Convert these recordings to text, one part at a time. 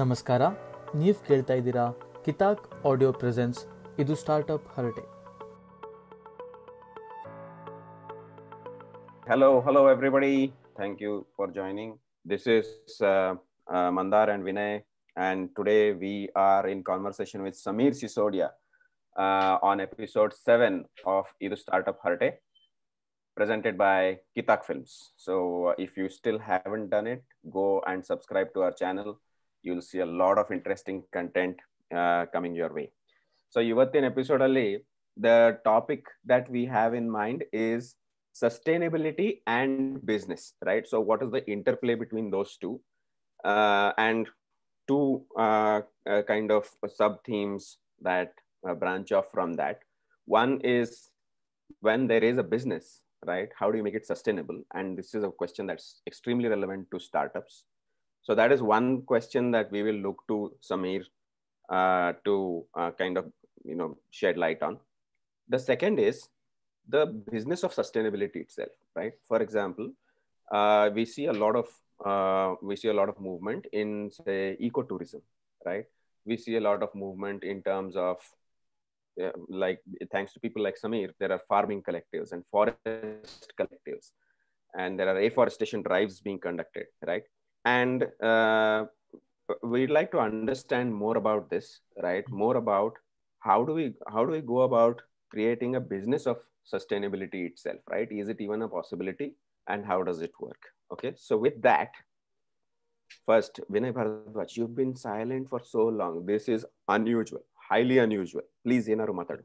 ನಮಸ್ಕಾರ ನೀವು ಕೇಳ್ತಾ ಇದ್ದೀರಾ ಕಿತಾಕ್ ಆಡಿಯೋ ಪ್ರೆಸೆನ್ಸ್ ಇದು ಸ್ಟಾರ್ಟಪ್ ಹರಟೆ Hello, hello, everybody. Thank you for joining. This is uh, uh, Mandar and Vinay, and today we are in conversation with Samir Sisodia uh, on episode seven of Idu Startup Harte, presented by Kitak Films. So, uh, if you still haven't done it, go and subscribe to our channel. You'll see a lot of interesting content uh, coming your way. So, ಇವತ್ತಿನ episode ಅಲ್ಲಿ the topic that we have in mind is sustainability and business right so what is the interplay between those two uh, and two uh, uh, kind of sub themes that uh, branch off from that one is when there is a business right how do you make it sustainable and this is a question that's extremely relevant to startups so that is one question that we will look to samir uh, to uh, kind of you know shed light on. The second is the business of sustainability itself right? For example uh, we see a lot of uh, we see a lot of movement in say ecotourism right? We see a lot of movement in terms of uh, like thanks to people like samir there are farming collectives and forest collectives and there are afforestation drives being conducted right and uh, we'd like to understand more about this right? Mm-hmm. More about how do we how do we go about creating a business of sustainability itself right? Is it even a possibility? And how does it work? Okay so with that first vinay bharadwaj you've been silent for so long. This is unusual highly unusual. Please yenaru matadu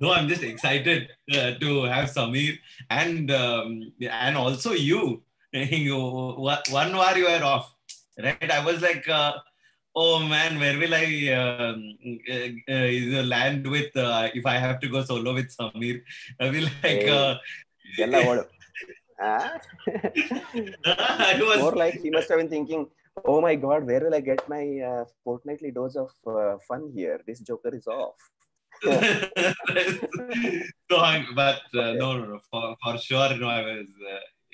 no i'm just excited uh, to have samir and um, and also you. one war you are off, right? I was like, uh, oh man, where will I um, uh, uh, land with uh, if I have to go solo with Samir? I will like. Hey. Uh, I was... More like he must have been thinking, oh my god, where will I get my uh, fortnightly dose of fun here? This Joker is off. so, but no, no, no, for, for sure, no, I was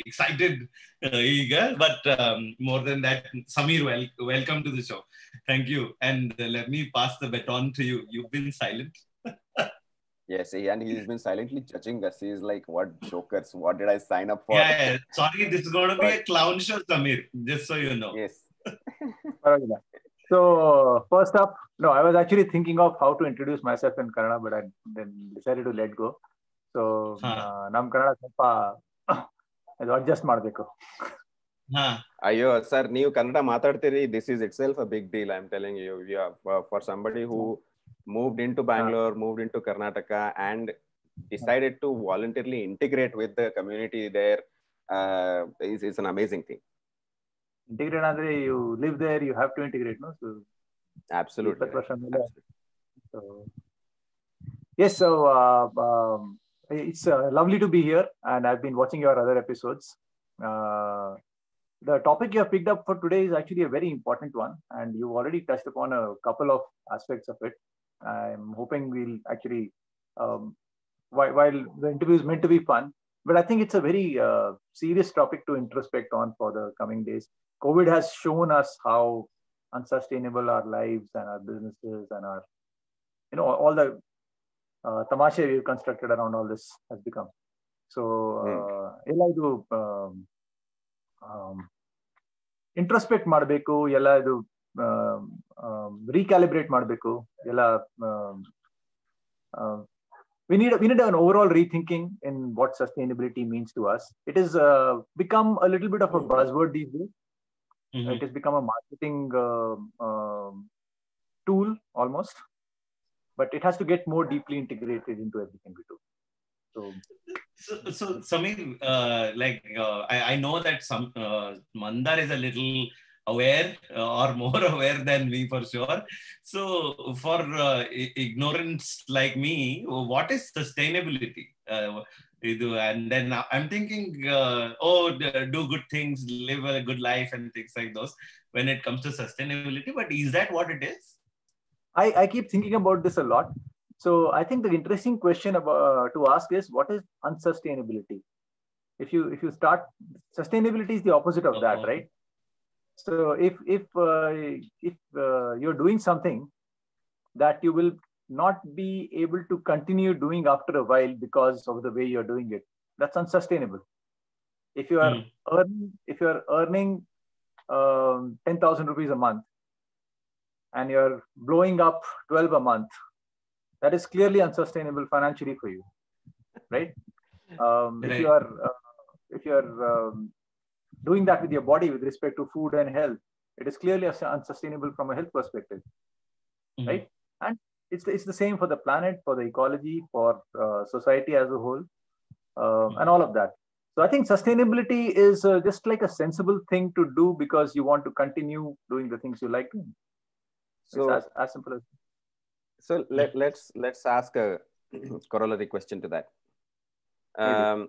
excited uh, but um, more than that, Samir, wel- welcome to the show. Thank you. And uh, let me pass the baton to you. You've been silent. yes, and he's been silently judging us. He's like, what jokers? What did I sign up for? Yeah, yeah. sorry, this is going to be a clown show, Samir, just so you know. Yes. so, first up, no, I was actually thinking of how to introduce myself in Kannada, but I then decided to let go. So, huh. uh, Nam Kannada ಇದು adjust ಮಾಡಬೇಕು. ಅಯ್ಯೋ sir ನೀವು ಕನ್ನಡ ಮಾತಾಡ್ತೀರಿ this is itself a big deal I am telling you you for somebody who moved into Bangalore moved into Karnataka and decided to voluntarily integrate with community there is is an amazing thing amazing integrate ಅಂದ್ರೆ you live there you have to integrate no so Absolutely. ಇಪ್ಪತ್ತು it's uh, lovely to be here, and I've been watching your other episodes. Uh, the topic you have picked up for today is actually a very important one, and you've already touched upon a couple of aspects of it. I'm hoping we'll actually, um, while, while, the interview is meant to be fun, but I think it's a very uh, serious topic to introspect on for the coming days. COVID has shown us how unsustainable our lives and our businesses and our, you know, all the uh, tamasha we've constructed around all this has become so uh, ಎಲ್ಲ ಇದು introspect ಮಾಡಬೇಕು ಎಲ್ಲ ಇದು ರೀಕ್ಯಾಲಿಬ್ರೇಟ್ ಮಾಡಬೇಕು ಎಲ್ಲ we need we need an overall rethinking in what sustainability means to us it has uh, become a little bit of a buzzword these days Mhm. it has become a marketing uh, um, tool almost but it has to get more deeply integrated into everything we do so So, so Samir, uh, like uh, I, I know that some uh, Mandar is a little aware uh, or more aware than me for sure. So, for uh, ignorance like me, what is sustainability? Uh, and then I'm thinking, oh, do good things, live a good life, and things like those. When it comes to sustainability, but is that what it is? I, I keep thinking about this a lot so i think the interesting question about, uh, to ask is what is unsustainability if you if you start sustainability is the opposite of that Uh-huh. right So if if uh, if uh, you're doing something that you will not be able to continue doing after a while because of the way you're doing it, that's unsustainable. If you are Mm. earning if you're earning um, ten thousand rupees a month and you're blowing up twelve a month, that is clearly unsustainable financially for you, right? Um, If you are uh, if you are um, doing that with your body with respect to food and health, it is clearly unsustainable from a health perspective. Mhm. Right. And it's the, it's the same for the planet, for the ecology, for uh, society as a whole, um, and all of that. So I think sustainability is uh, just like a sensible thing to do because you want to continue doing the things you like doing. So, it's as, as simple as so let, let's let's ask a corollary question to that. Um,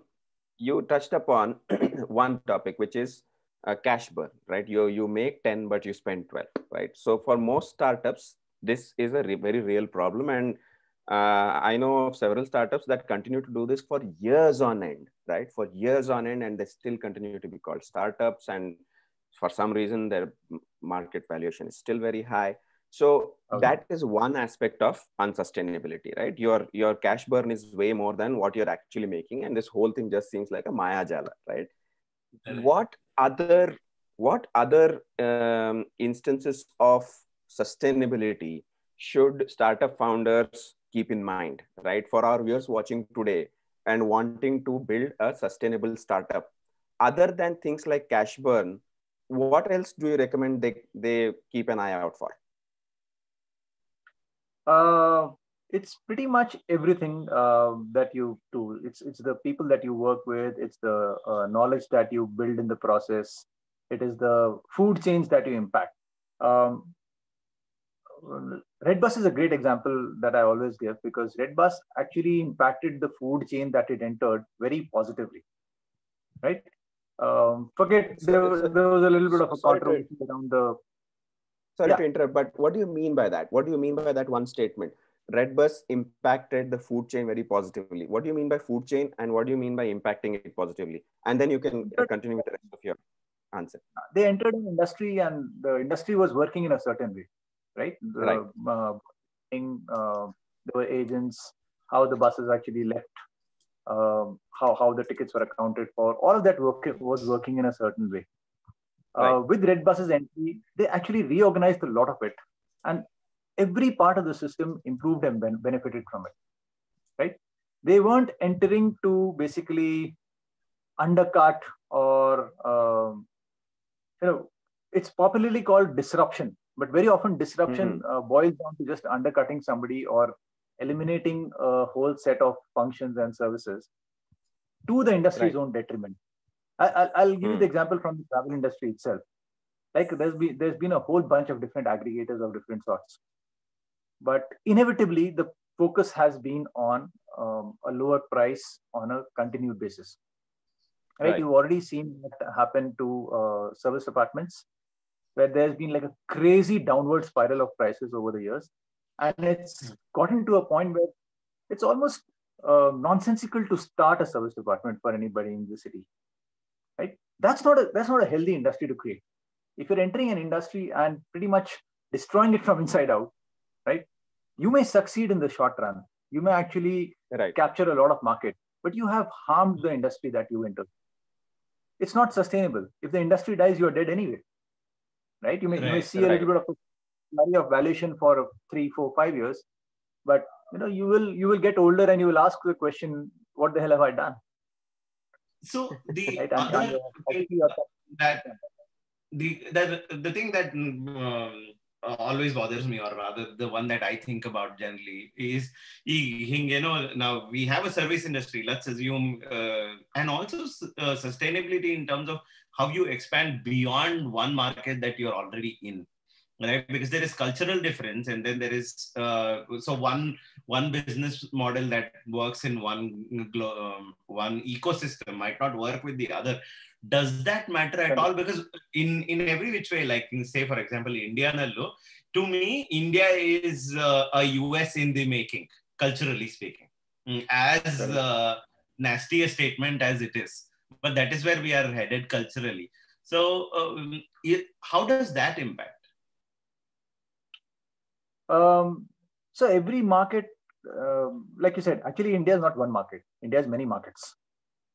you touched upon one topic, which is uh, cash burn, right? You you make ten, but you spend twelve, right? So for most startups, this is a re- very real problem, and uh, I know of several startups that continue to do this for years on end, right? For years on end, and they still continue to be called startups, and for some reason, their market valuation is still very high. So Okay. that is one aspect of unsustainability, right? Your your cash burn is way more than what you're actually making, and this whole thing just seems like a maya jala, right? What other what other um, instances of sustainability should startup founders keep in mind, right? For our viewers watching today and wanting to build a sustainable startup, other than things like cash burn, what else do you recommend they, they keep an eye out for? Uh, it's pretty much everything uh, that you do. It's it's the people that you work with. It's the uh, knowledge that you build in the process. It is the food chains that you impact. Um, Redbus is a great example that I always give because Redbus actually impacted the food chain that it entered very positively, right? Um, forget there was, there was a little bit of a controversy around the Sorry Yeah. to interrupt, but what do you mean by that? What do you mean by that one statement? Redbus impacted the food chain very positively. What do you mean by food chain, and what do you mean by impacting it positively? And then you can continue with the rest of your answer. they entered an industry and the industry was working in a certain way, right? The, Right. Uh, in, uh, there were agents, how the buses actually left, um, how, how the tickets were accounted for, all of that work, was working in a certain way. Uh, Right. with Redbus's entry, they actually reorganized a lot of it. And every part of the system improved and ben- benefited from it, right? They weren't entering to basically undercut or um, you know it's popularly called disruption but very often disruption uh, boils down to just undercutting somebody or eliminating a whole set of functions and services to the industry's Right. own detriment I, I'll, I'll give you Hmm. the example from the travel industry itself. Like there's been there's been a whole bunch of different aggregators of different sorts. But inevitably the focus has been on um, a lower price on a continued basis. Right, Right. you've already seen that happen to uh, service departments where there's been like a crazy downward spiral of prices over the years. And it's gotten to a point where it's almost uh, nonsensical to start a service department for anybody in the city that's not a that's not a healthy industry to create. If you're entering an industry and pretty much destroying it from inside out right you may succeed in the short run. You may actually Right. capture a lot of market but you have harmed the industry that you enter it's not sustainable. If the industry dies you're dead anyway right? You may, you may Right, see a little bit of a of valuation for three four five years but you know you will you will get older and you will ask the question what the hell have i done So the right other and, uh, thing obviously you're- that the the the thing that um, always bothers me, or rather the one that I think about generally, is you know now we have a service industry. Let's assume, uh, and also uh, sustainability in terms of how you expand beyond one market that you're already in right? Because there is cultural difference and then there is uh, so one one business model that works in one um, one ecosystem might not work with the other. Does that matter at all? Because in in every which way like in, say for example india nallo to me india is uh, a us in the making culturally speaking Mm, as uh, nasty a statement as it is. But that is where we are headed culturally. So, um, it, how does that impact? Um, so every market, um, like you said, actually India is not one market. India has many markets.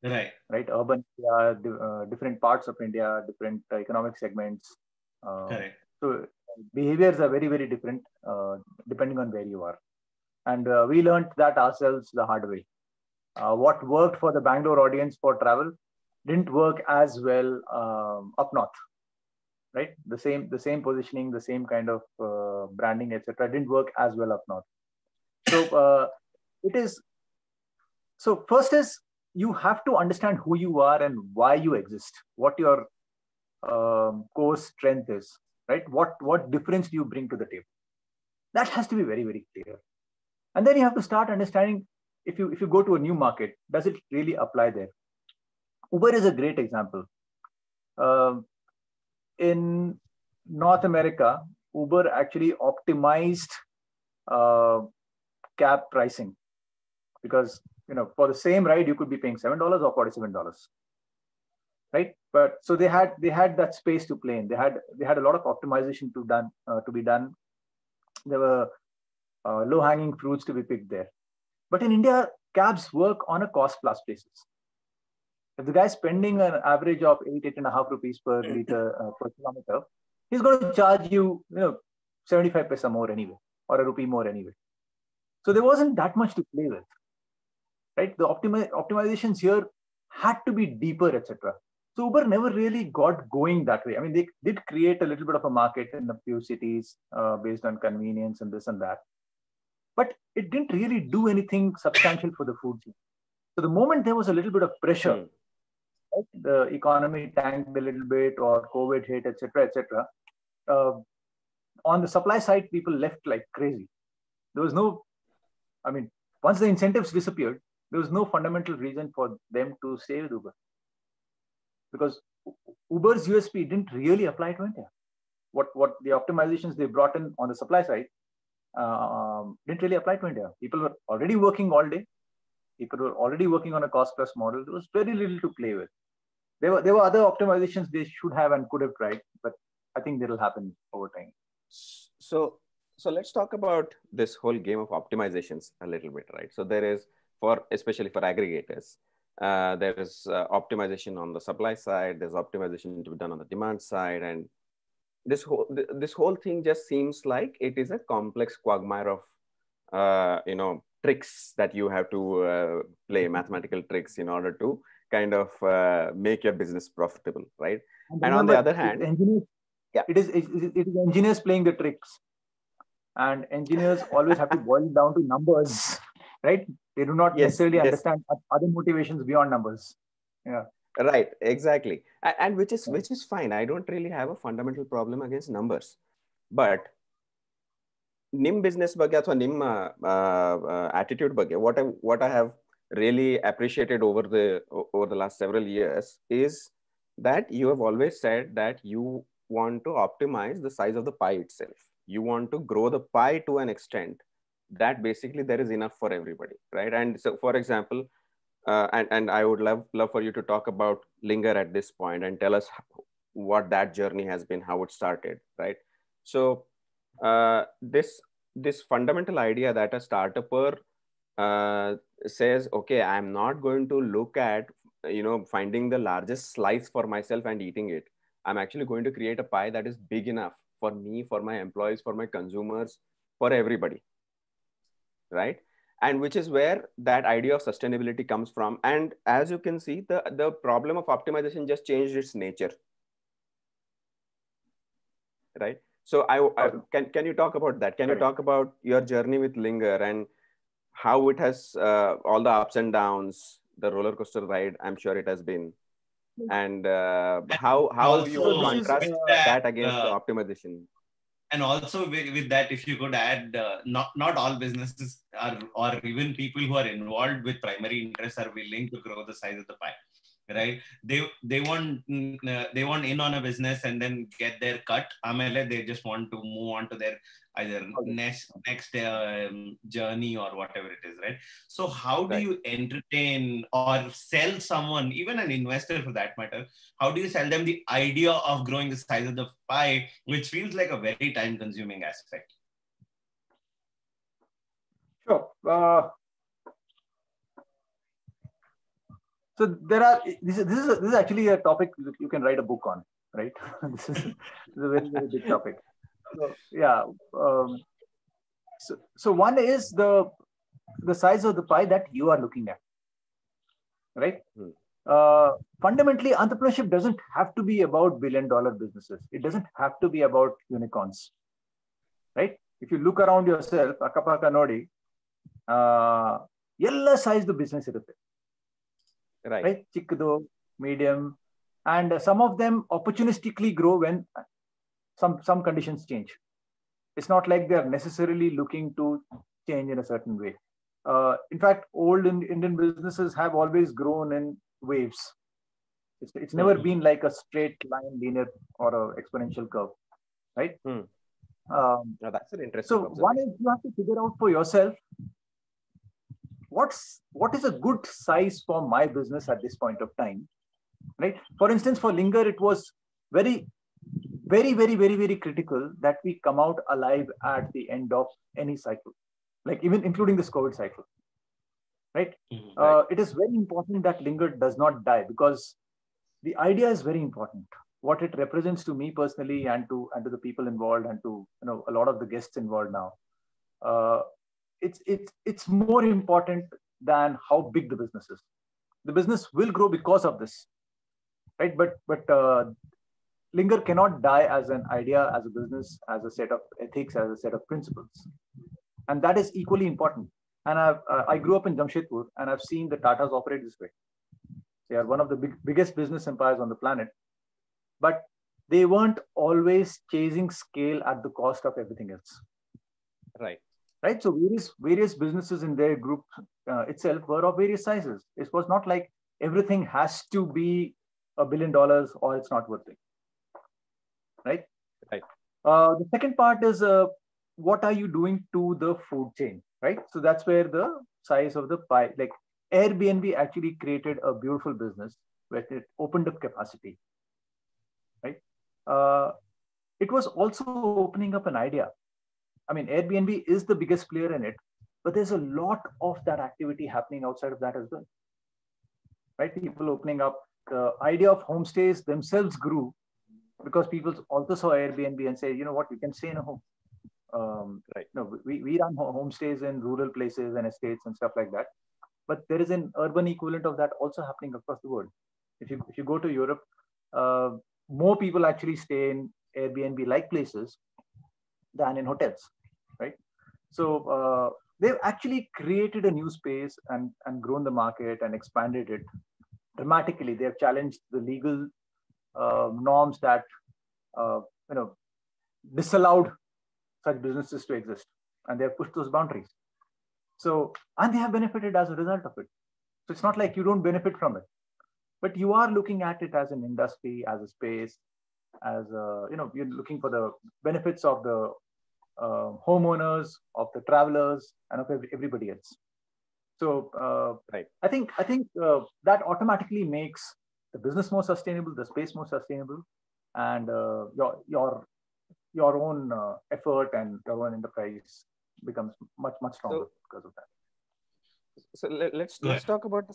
Right. Right. Urban India, uh, different parts of India, different uh, economic segments. Uh, Correct. So behaviors are very, very different uh, depending on where you are. And uh, we learned that ourselves the hard way. Uh, what worked for the Bangalore audience for travel didn't work as well um, up north right? The same the same positioning the same kind of uh, branding etc didn't work as well up north. So uh, it is so first is you have to understand who you are and why you exist what your um, core strength is right? What what difference do you bring to the table? That has to be very very clear. And then you have to start understanding if you if you go to a new market does it really apply there? Uber is a great example. Um, in North America, Uber actually optimized uh, cab pricing because you know for the same ride you could be paying seven dollars or forty seven dollars, right? But so they had they had that space to play in. They had they had a lot of optimization to done uh, to be done. There were uh, low hanging fruits to be picked there. But in India, cabs work on a cost plus basis if the guy's spending an average of eight, eight and a half rupees per liter uh, per kilometer, he's going to charge you, you know, 75 paisa more anyway, or a rupee more anyway. So there wasn't that much to play with, right? The optimi- optimizations here had to be deeper, etc. So Uber never really got going that way. I mean, they did create a little bit of a market in a few cities uh, based on convenience and this and that, but it didn't really do anything substantial for the food scene. So the moment there was a little bit of pressure, mm right? The economy tanked a little bit or COVID hit, etc., etc. Uh, on the supply side, people left like crazy. There was no, I mean, once the incentives disappeared, there was no fundamental reason for them to stay with Uber because Uber's USP didn't really apply to India. What what the optimizations they brought in on the supply side um, didn't really apply to India. People were already working all day. People were already working on a cost plus model. There was very little to play with there were there were other optimizations they should have and could have tried, but I think that'll happen over time. So so let's talk about this whole game of optimizations a little bit, right? So there is for especially for aggregators, uh, there is uh, optimization on the supply side. There's optimization to be done on the demand side, and this whole this whole thing just seems like it is a complex quagmire of uh, you know tricks that you have to uh, play mathematical tricks in order to kind of uh, make your business profitable, right? And, and on the other hand, engineers, yeah, it is, it is it is engineers playing the tricks, and engineers always have to boil it down to numbers, right? They do not yes, necessarily yes. understand other motivations beyond numbers. Yeah. Right. Exactly. And, and which is which is fine. I don't really have a fundamental problem against numbers, but nim business ಬಗ್ಗೆ ಅಥವಾ ನಿಮ್ಮ attitude ಬಗ್ಗೆ what I what I have really appreciated over the over the last several years is that you have always said that you want to optimize the size of the pie itself you want to grow the pie to an extent that basically there is enough for everybody right and so for example uh, and, and i would love love for you to talk about linger at this point and tell us what that journey has been how it started right so uh, this this fundamental idea that a startupper uh, says okay i'm not going to look at you know finding the largest slice for myself and eating it. I'm actually going to create a pie that is big enough for me for my employees for my consumers for everybody. Right? And which is where that idea of sustainability comes from. And as you can see the the problem of optimization just changed its nature. Right so i, I can can you talk about that can you talk about your journey with linger and how it has uh, all the ups and downs, the roller coaster ride. I'm sure it has been, and uh, how how also, you contrast that, that, against uh, the optimization. And also with, with, that, if you could add, uh, not not all businesses are, or even people who are involved with primary interests are willing to grow the size of the pie. Right? They they want mm, uh, they want in on a business and then get their cut. Amele they just want to move on to their either Okay. next next um, journey or whatever it is right? So how do you entertain or sell someone even an investor for that matter how do you sell them the idea of growing the size of the pie which feels like a very time consuming aspect? Sure. Uh, so there are this is this is, this is actually a topic that you can write a book on, right? this, is, this is a very very big topic. So yeah. Um, so so one is the the size of the pie that you are looking at, right? Hmm. Uh, fundamentally, entrepreneurship doesn't have to be about billion dollar businesses. It doesn't have to be about unicorns, right? If you look around yourself, ಅಕ್ಕಪಕ್ಕ ನೋಡಿ ಎಲ್ಲ ಸೈಜ್ದು business ಇರುತ್ತೆ right. right? Chikkado medium. And some of them opportunistically grow when some some conditions change. It's not like they're necessarily looking to change in a certain way. Uh, in fact old indian businesses have always grown in waves. It's, it's never mm-hmm. been like a straight line linear or exponential curve right? Mm. um, now that's an interesting so one is you have to figure out for yourself what's what is a good size for my business at this point of time right? For instance for linger it was very very very very very critical that we come out alive at the end of any cycle like even including this covid cycle right? Mhm. uh, it is very important that linger does not die because the idea is very important. What it represents to me personally and to and to the people involved and to you know a lot of the guests involved now. Uh, it's it's it's more important than how big the business is. The business will grow because of this right? But but uh, linger cannot die as an idea as a business as a set of ethics as a set of principles. And that is equally important. And I've, uh, I grew up in Jamshedpur and I've seen the Tatas operate this way. They are one of the big, biggest business empires on the planet, but they weren't always chasing scale at the cost of everything else, Right. Right? So various various businesses in their group uh, itself were of various sizes. It was not like everything has to be a billion dollars or it's not worth it, right? Right. Uh, the second part is uh, what are you doing to the food chain, right? So that's where the size of the pie, like Airbnb actually created a beautiful business where it opened up capacity, right? Uh, it was also opening up an idea. I mean, Airbnb is the biggest player in it, but there's a lot of that activity happening outside of that as well, right? People opening up. The idea of homestays themselves grew because people also saw Airbnb and say, you know what, you can stay in a home. Um, Right. No, we, we run homestays in rural places and estates and stuff like that. But there is an urban equivalent of that also happening across the world. If you if you go to Europe, uh, more people actually stay in Airbnb-like places than in hotels, right? So uh, they've actually created a new space and and grown the market and expanded it dramatically. They have challenged the legal uh, norms that uh, you know disallowed such businesses to exist, and they have pushed those boundaries. So and they have benefited as a result of it. So it's not like you don't benefit from it, but you are looking at it as an industry, as a space, as a, you know you're looking for the benefits of the uh, homeowners, of the travelers, and of everybody else. So uh, Right. I think I think uh, that automatically makes the business more sustainable, the space more sustainable, and uh, your your your own uh, effort and your own enterprise becomes much much stronger So- because of that. So let, let's Go let's talk about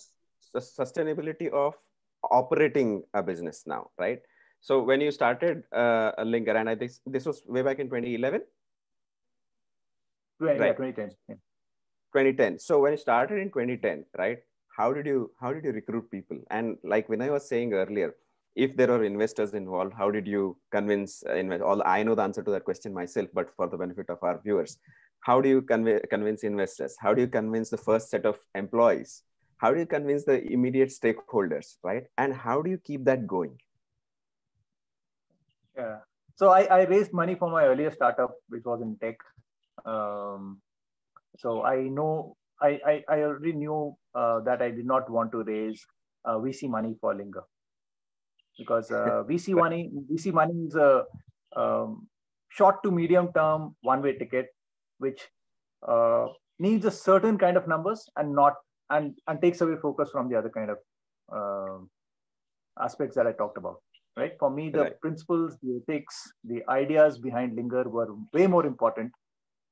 the sustainability of operating a business now, right? So when you started uh, Linger, and I think this was way back in 2011, Yeah, Right. 2010. Yeah. 2010. So when you started in 2010, right? How did you how did you recruit people? And like when I was saying earlier, if there are investors involved, how did you convince uh, invest? All I know the answer to that question myself, but for the benefit of our viewers, how do you convey, convince investors? How do you convince the first set of employees? How do you convince the immediate stakeholders, right? And how do you keep that going? Yeah. So I, I raised money for my earlier startup, which was in tech. Um, so I know I, I, I already knew uh, that I did not want to raise uh, VC money for Linger because uh, VC money VC money is a um, short to medium term one way ticket which uh, needs a certain kind of numbers and not and and takes away focus from the other kind of uh, aspects that I talked about. Right. For me, the Right. principles, the ethics, the ideas behind Linger were way more important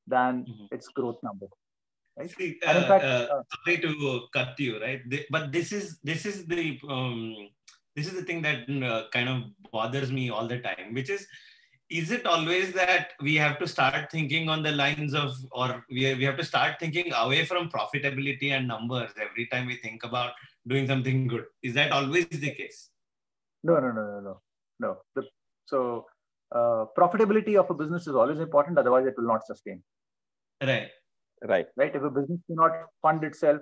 than Mhm. its growth number. Right. See, And in uh, fact, uh, uh, sorry to cut you, right? The- but this is this is the um, this is the thing that uh, kind of bothers me all the time, which is is it always that we have to start thinking on the lines of or we, we have to start thinking away from profitability and numbers every time we think about doing something good is that always the case No, no, no, no, no, no. The, so uh, profitability of a business is always important. Otherwise, it will not sustain. right Right. Right? If a business cannot fund itself,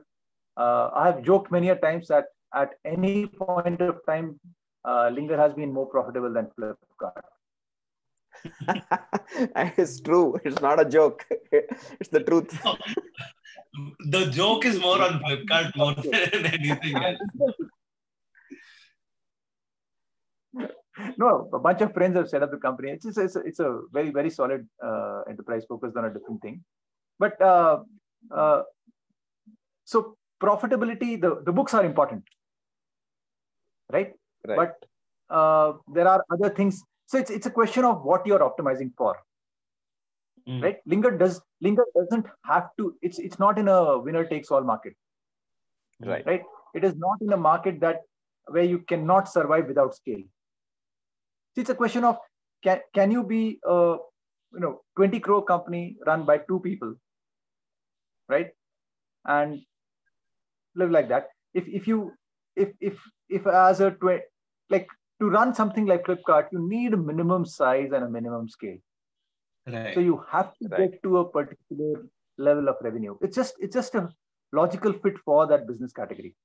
uh, I have joked many a times that at any point of time, uh, Linger has been more profitable than Flipkart. it's true. It's not a joke. it's the truth. the joke is more on flipkart more than anything else no, a bunch of friends have set up the company. It's it's, it's, a, it's a very very solid uh, enterprise focused on a different thing. But uh, uh, so profitability, the, the books are important, right? Right. But uh, there are other things. So it's it's a question of what you're optimizing for, Mm. right? Linger does Linger doesn't have to. It's it's not in a winner takes all market, right. right? It is not in a market that where you cannot survive without scale. So it's a question of can can you be a you know 20 crore company run by two people, right? And live like that. If if you if if if as a tw- like to run something like Flipkart, you need a minimum size and a minimum scale. right So you have to Right. get to a particular level of revenue. It's just it's just a logical fit for that business category.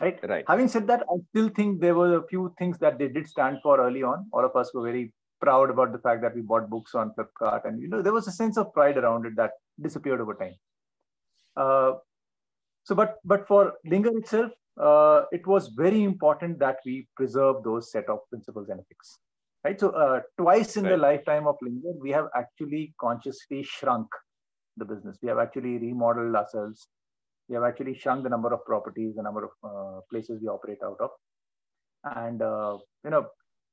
Right. Right. Having said that, I still think there were a few things that they did stand for early on. All of us were very proud about the fact that we bought books on Flipkart, and you know there was a sense of pride around it that disappeared over time. Uh, so, but but for Linger itself, uh, it was very important that we preserve those set of principles and ethics. Right. So uh, twice in the lifetime of Linger, we have actually consciously shrunk the business. We have actually remodeled ourselves. We have actually shrunk the number of properties, the number of uh, places we operate out of, and uh, you know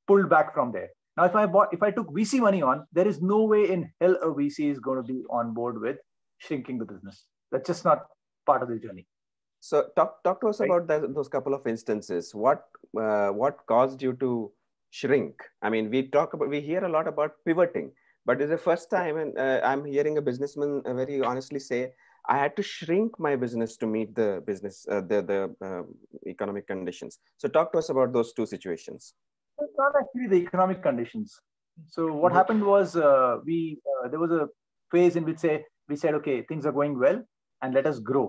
pulled back from there. Now, if I bought, if I took VC money on, there is no way in hell a VC is going to be on board with shrinking the business. That's just not part of the journey. So talk talk to us Right. about that, those couple of instances. What uh, what caused you to shrink? I mean, we talk about we hear a lot about pivoting, but it's the first time, and uh, I'm hearing a businessman uh, very honestly say, "I had to shrink my business to meet the business uh, the the uh, economic conditions." So talk to us about those two situations. It's not actually the economic conditions. So what Mhm. happened was uh, we uh, there was a phase in which say we said okay things are going well and let us grow.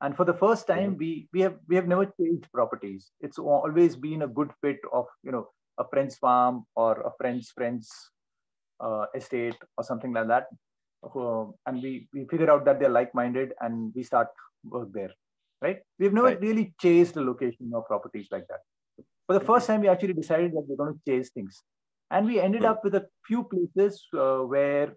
And for the first time we we have we have never changed properties. It's always been a good fit of you know a friend's farm or a friend's friend's uh, estate or something like that. Uh, and we we figure out that they're like-minded and we start work there. Right? We've never Right. really chased the location of properties like that. For the first time, we actually decided that we're going to chase things. And we ended up with a few places uh, where,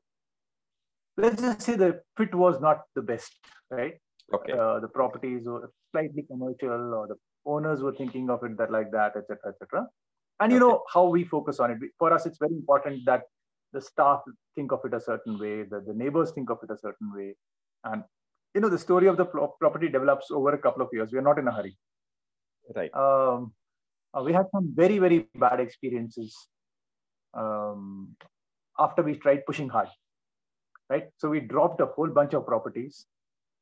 let's just say, the fit was not the best, right? Okay. Uh, the properties were slightly commercial, or the owners were thinking of it that like that, etc., etc. And you Okay. know how we focus on it. For us, it's very important that the staff think of it a certain way, that the neighbors think of it a certain way, and you know the story of the pro- property develops over a couple of years. We are not in a hurry. Right. um, uh, we had some very very bad experiences um, after we tried pushing hard right? So we dropped a whole bunch of properties.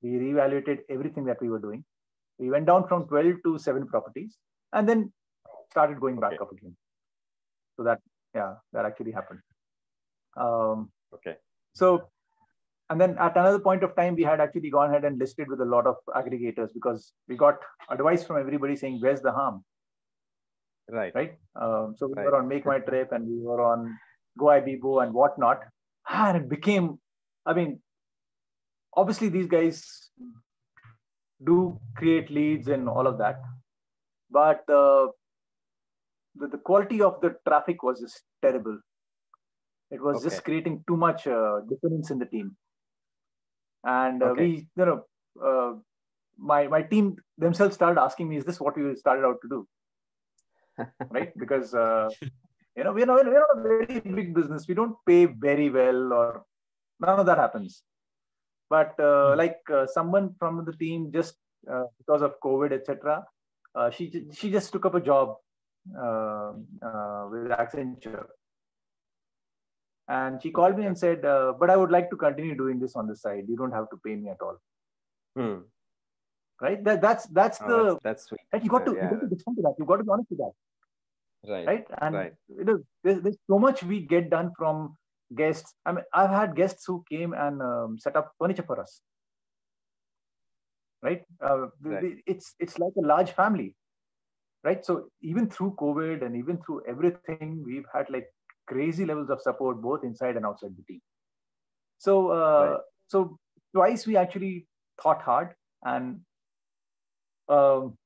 We reevaluated everything that we were doing. We went down from 12 to 7 properties and then started going back Okay. up again. So that yeah that actually happened um, Okay. so and then at another point of time we had actually gone ahead and listed with a lot of aggregators because we got advice from everybody saying where's the harm Right. right? Um, so we Right. were on MakeMyTrip and we were on Goibibo and whatnot. And it became, I mean, obviously these guys do create leads and all of that. but uh, the, the quality of the traffic was just terrible. It was just creating too much uh, dissonance in the team, and uh, Okay. we, you know, uh, my my team themselves started asking me, "Is this what you started out to do?" right? Because uh, you know we're not we're not a very big business. We don't pay very well, or none of that happens. But uh, Hmm. like uh, someone from the team, just uh, because of COVID, etc., uh, she she just took up a job uh, uh, with Accenture, and she called me and said, uh, "But I would like to continue doing this on the side. You don't have to pay me at all." Hmm. Right? That, that's that's Oh, the that's, that's sweet. right. You got to Yeah, you got to respond to that. You got to be honest with that. Right. right? And Right. you know, there's, there's so much we get done from guests. I mean, I've had guests who came and um, set up furniture for us, right? Uh, Right. it's it's like a large family, right? So even through COVID and even through everything, we've had like crazy levels of support both inside and outside the team. So uh, Right. so twice we actually thought hard and um,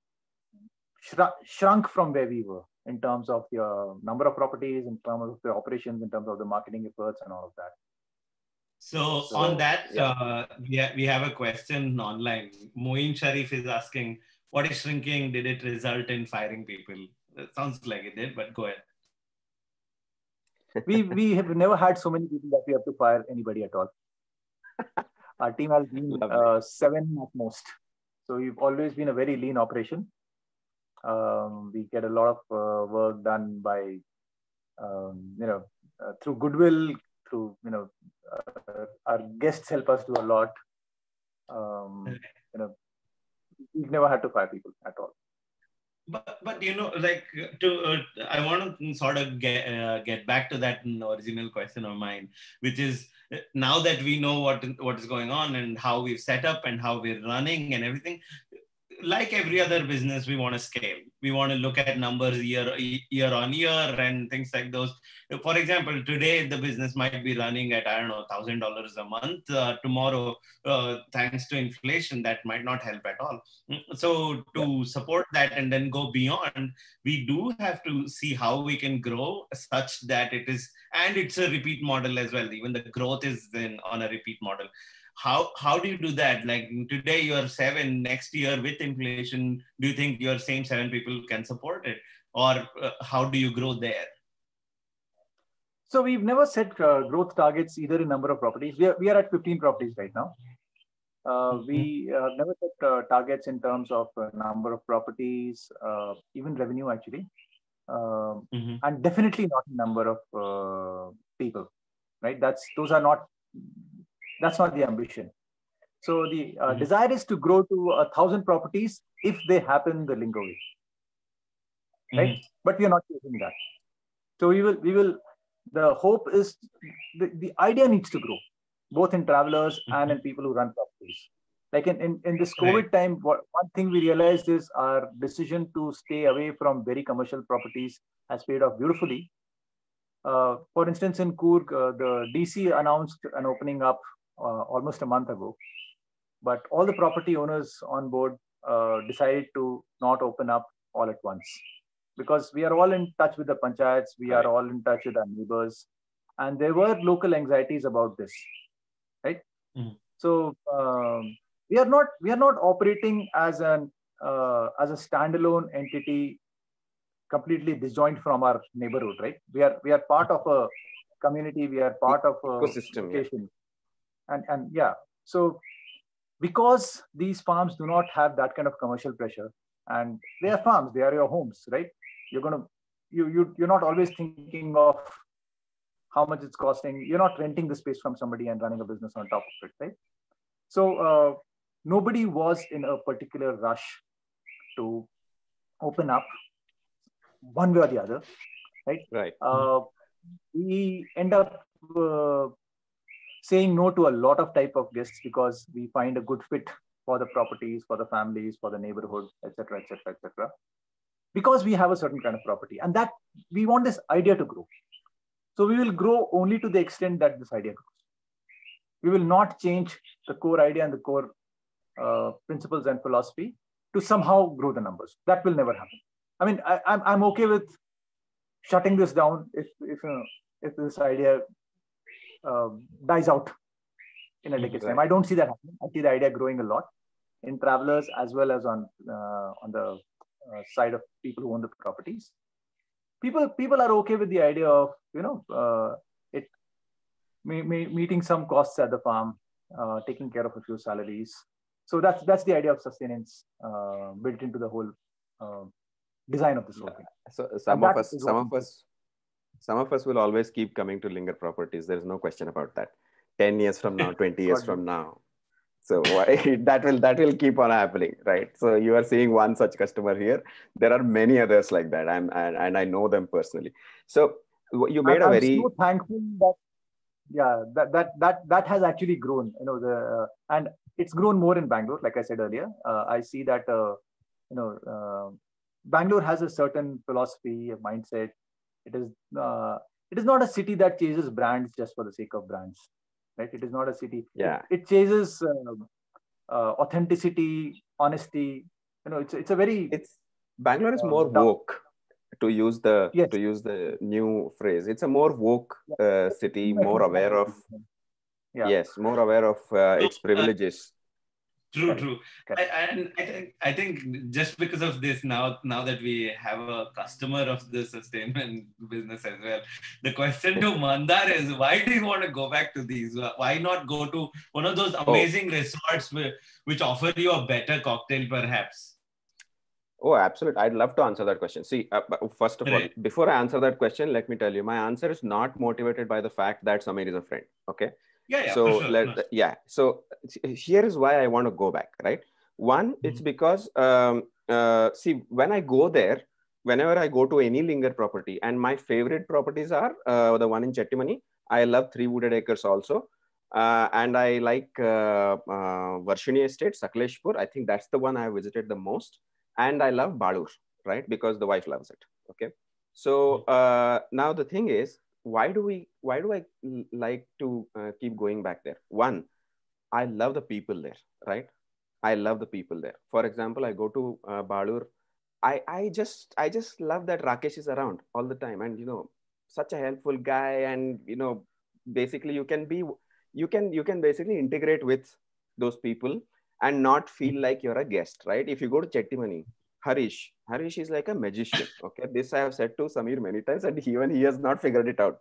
shra- shrunk from where we were in terms of the uh, number of properties, in terms of the operations, in terms of the marketing efforts, and all of that. So, So, on that, yeah. uh, we, ha- we have a question online. Moin Sharif is asking, what is shrinking? Did it result in firing people? It sounds like it did, but go ahead. We we have never had so many people that we have to fire anybody at all. Our team has been uh, seven at most, so we've always been a very lean operation. Um, we get a lot of uh, work done by, um, you know, uh, through goodwill, through you know, uh, our guests help us do a lot. Um, you know, we've never had to fire people at all. But, but you know, like to, uh, I want to sort of get uh, get back to that original question of mine, which is uh, now that we know what what is going on and how we've set up and how we're running and everything. Like every other business, we want to scale. We want to look at numbers year year on year and things like those. For example, today the business might be running at I don't know thousand dollars a month. Uh, tomorrow, uh, thanks to inflation, that might not help at all. So to support that and then go beyond, we do have to see how we can grow such that it is, and it's a repeat model as well. Even the growth is then on a repeat model. How how do you do that? Like today you're seven, next year with inflation, do you think your same seven people can support it, or uh, how do you grow there? So we've never set uh, growth targets either in number of properties. We are, we are at 15 properties right now. Uh, We uh, never set uh, targets in terms of uh, number of properties, uh, even revenue actually, Um Mhm. and definitely not number of uh, people. Right? That's those are not. That's not the ambition. So the uh, Mhm. desire is to grow to a thousand properties if they happen the Linger way right? But we are not chasing that. So we will, we will. The hope is the, the idea needs to grow, both in travelers and in people who run properties. Like in, in, in this COVID time, what, one thing we realized is our decision to stay away from very commercial properties has paid off beautifully. Uh, for instance, in Coorg, uh, the DC announced an opening up almost a month ago, but all the property owners on board uh, decided to not open up all at once because we are all in touch with the panchayats, we Right. are all in touch with our neighbors, and there were local anxieties about this, right? Mhm. So um, we are not we are not operating as an uh, as a standalone entity, completely disjoint from our neighborhood, right? We are we are part of a community, we are part of a Ecosystem, yeah. And and yeah, so because these farms do not have that kind of commercial pressure and they are farms they are your homes right? You're going to you, you you're not always thinking of how much it's costing. You're not renting the space from somebody and running a business on top of it right? So uh, nobody was in a particular rush to open up one way or the other right? Right. uh, we end up uh, saying no to a lot of type of guests because we find a good fit for the properties, for the families, for the neighborhood, etc., etc., etc. Because we have a certain kind of property, and that we want this idea to grow. So we will grow only to the extent that this idea grows. We will not change the core idea and the core uh, principles and philosophy to somehow grow the numbers. That will never happen. I mean, I, I'm I'm okay with shutting this down if if you know, if this idea uh, dies out in a decade's time. I don't see that happening. I see the idea growing a lot in travelers as well as on uh, on the uh, side of people who own the properties. People people are okay with the idea of you know uh, it me, me, meeting some costs at the farm, uh, taking care of a few salaries. So that's that's the idea of sustenance uh, built into the whole design of this whole thing. So some of us, some of us, some of us will always keep coming to Linger properties. There is no question about that. Ten years from now, twenty years from now. So why, that will that will keep on happening, right? So you are seeing one such customer here. There are many others like that. I'm and, and I know them personally. So you made I'm, a very so thankful that yeah that that that that has actually grown. You know the uh, and it's grown more in Bangalore. Like I said earlier, uh, I see that uh, you know uh, Bangalore has a certain philosophy, a mindset. It is uh, it is not a city that chases brands just for the sake of brands, right? It is not a city. yeah It, it chases uh, uh, authenticity, honesty. You know, it's it's a very it's Bangalore is Uh, more woke to use the Yes. to use the new phrase. It's a more woke uh, city, more aware of yeah. yes, more aware of uh, its privileges. True, Correct. true. Correct. I, and I think I think just because of this now now that we have a customer of the sustainment business as well, the question to Mandar is why do you want to go back to these? Why not go to one of those amazing resorts which offer you a better cocktail perhaps? Oh, absolutely. I'd love to answer that question. See, uh, first of all, before I answer that question, let me tell you, my answer is not motivated by the fact that Samir is a friend. Okay. Yeah, yeah. so sure, let yeah. So here is why I want to go back. Right. One, it's Mhm. because um, uh, see when I go there, whenever I go to any Linger property, and my favorite properties are uh, the one in Chettimani. I love Three Wooded Acres also. Uh, and I like uh, uh, Varshini Estate, Sakleshpur. I think that's the one I visited the most. And I love Balur, right? Because the wife loves it. Okay. So uh, now the thing is, why do we? Why do i like to uh, keep going back there? One, I love the people there, right? I love the people there. For example, I go to uh, Balur. I I just I just love that Rakesh is around all the time, and you know, such a helpful guy, and you know, basically you can be you can you can basically integrate with those people and not feel like you're a guest, right? If you go to Chettimani, Harish, Harish is like a magician. Okay, this I have said to Samir many times, and even he has not figured it out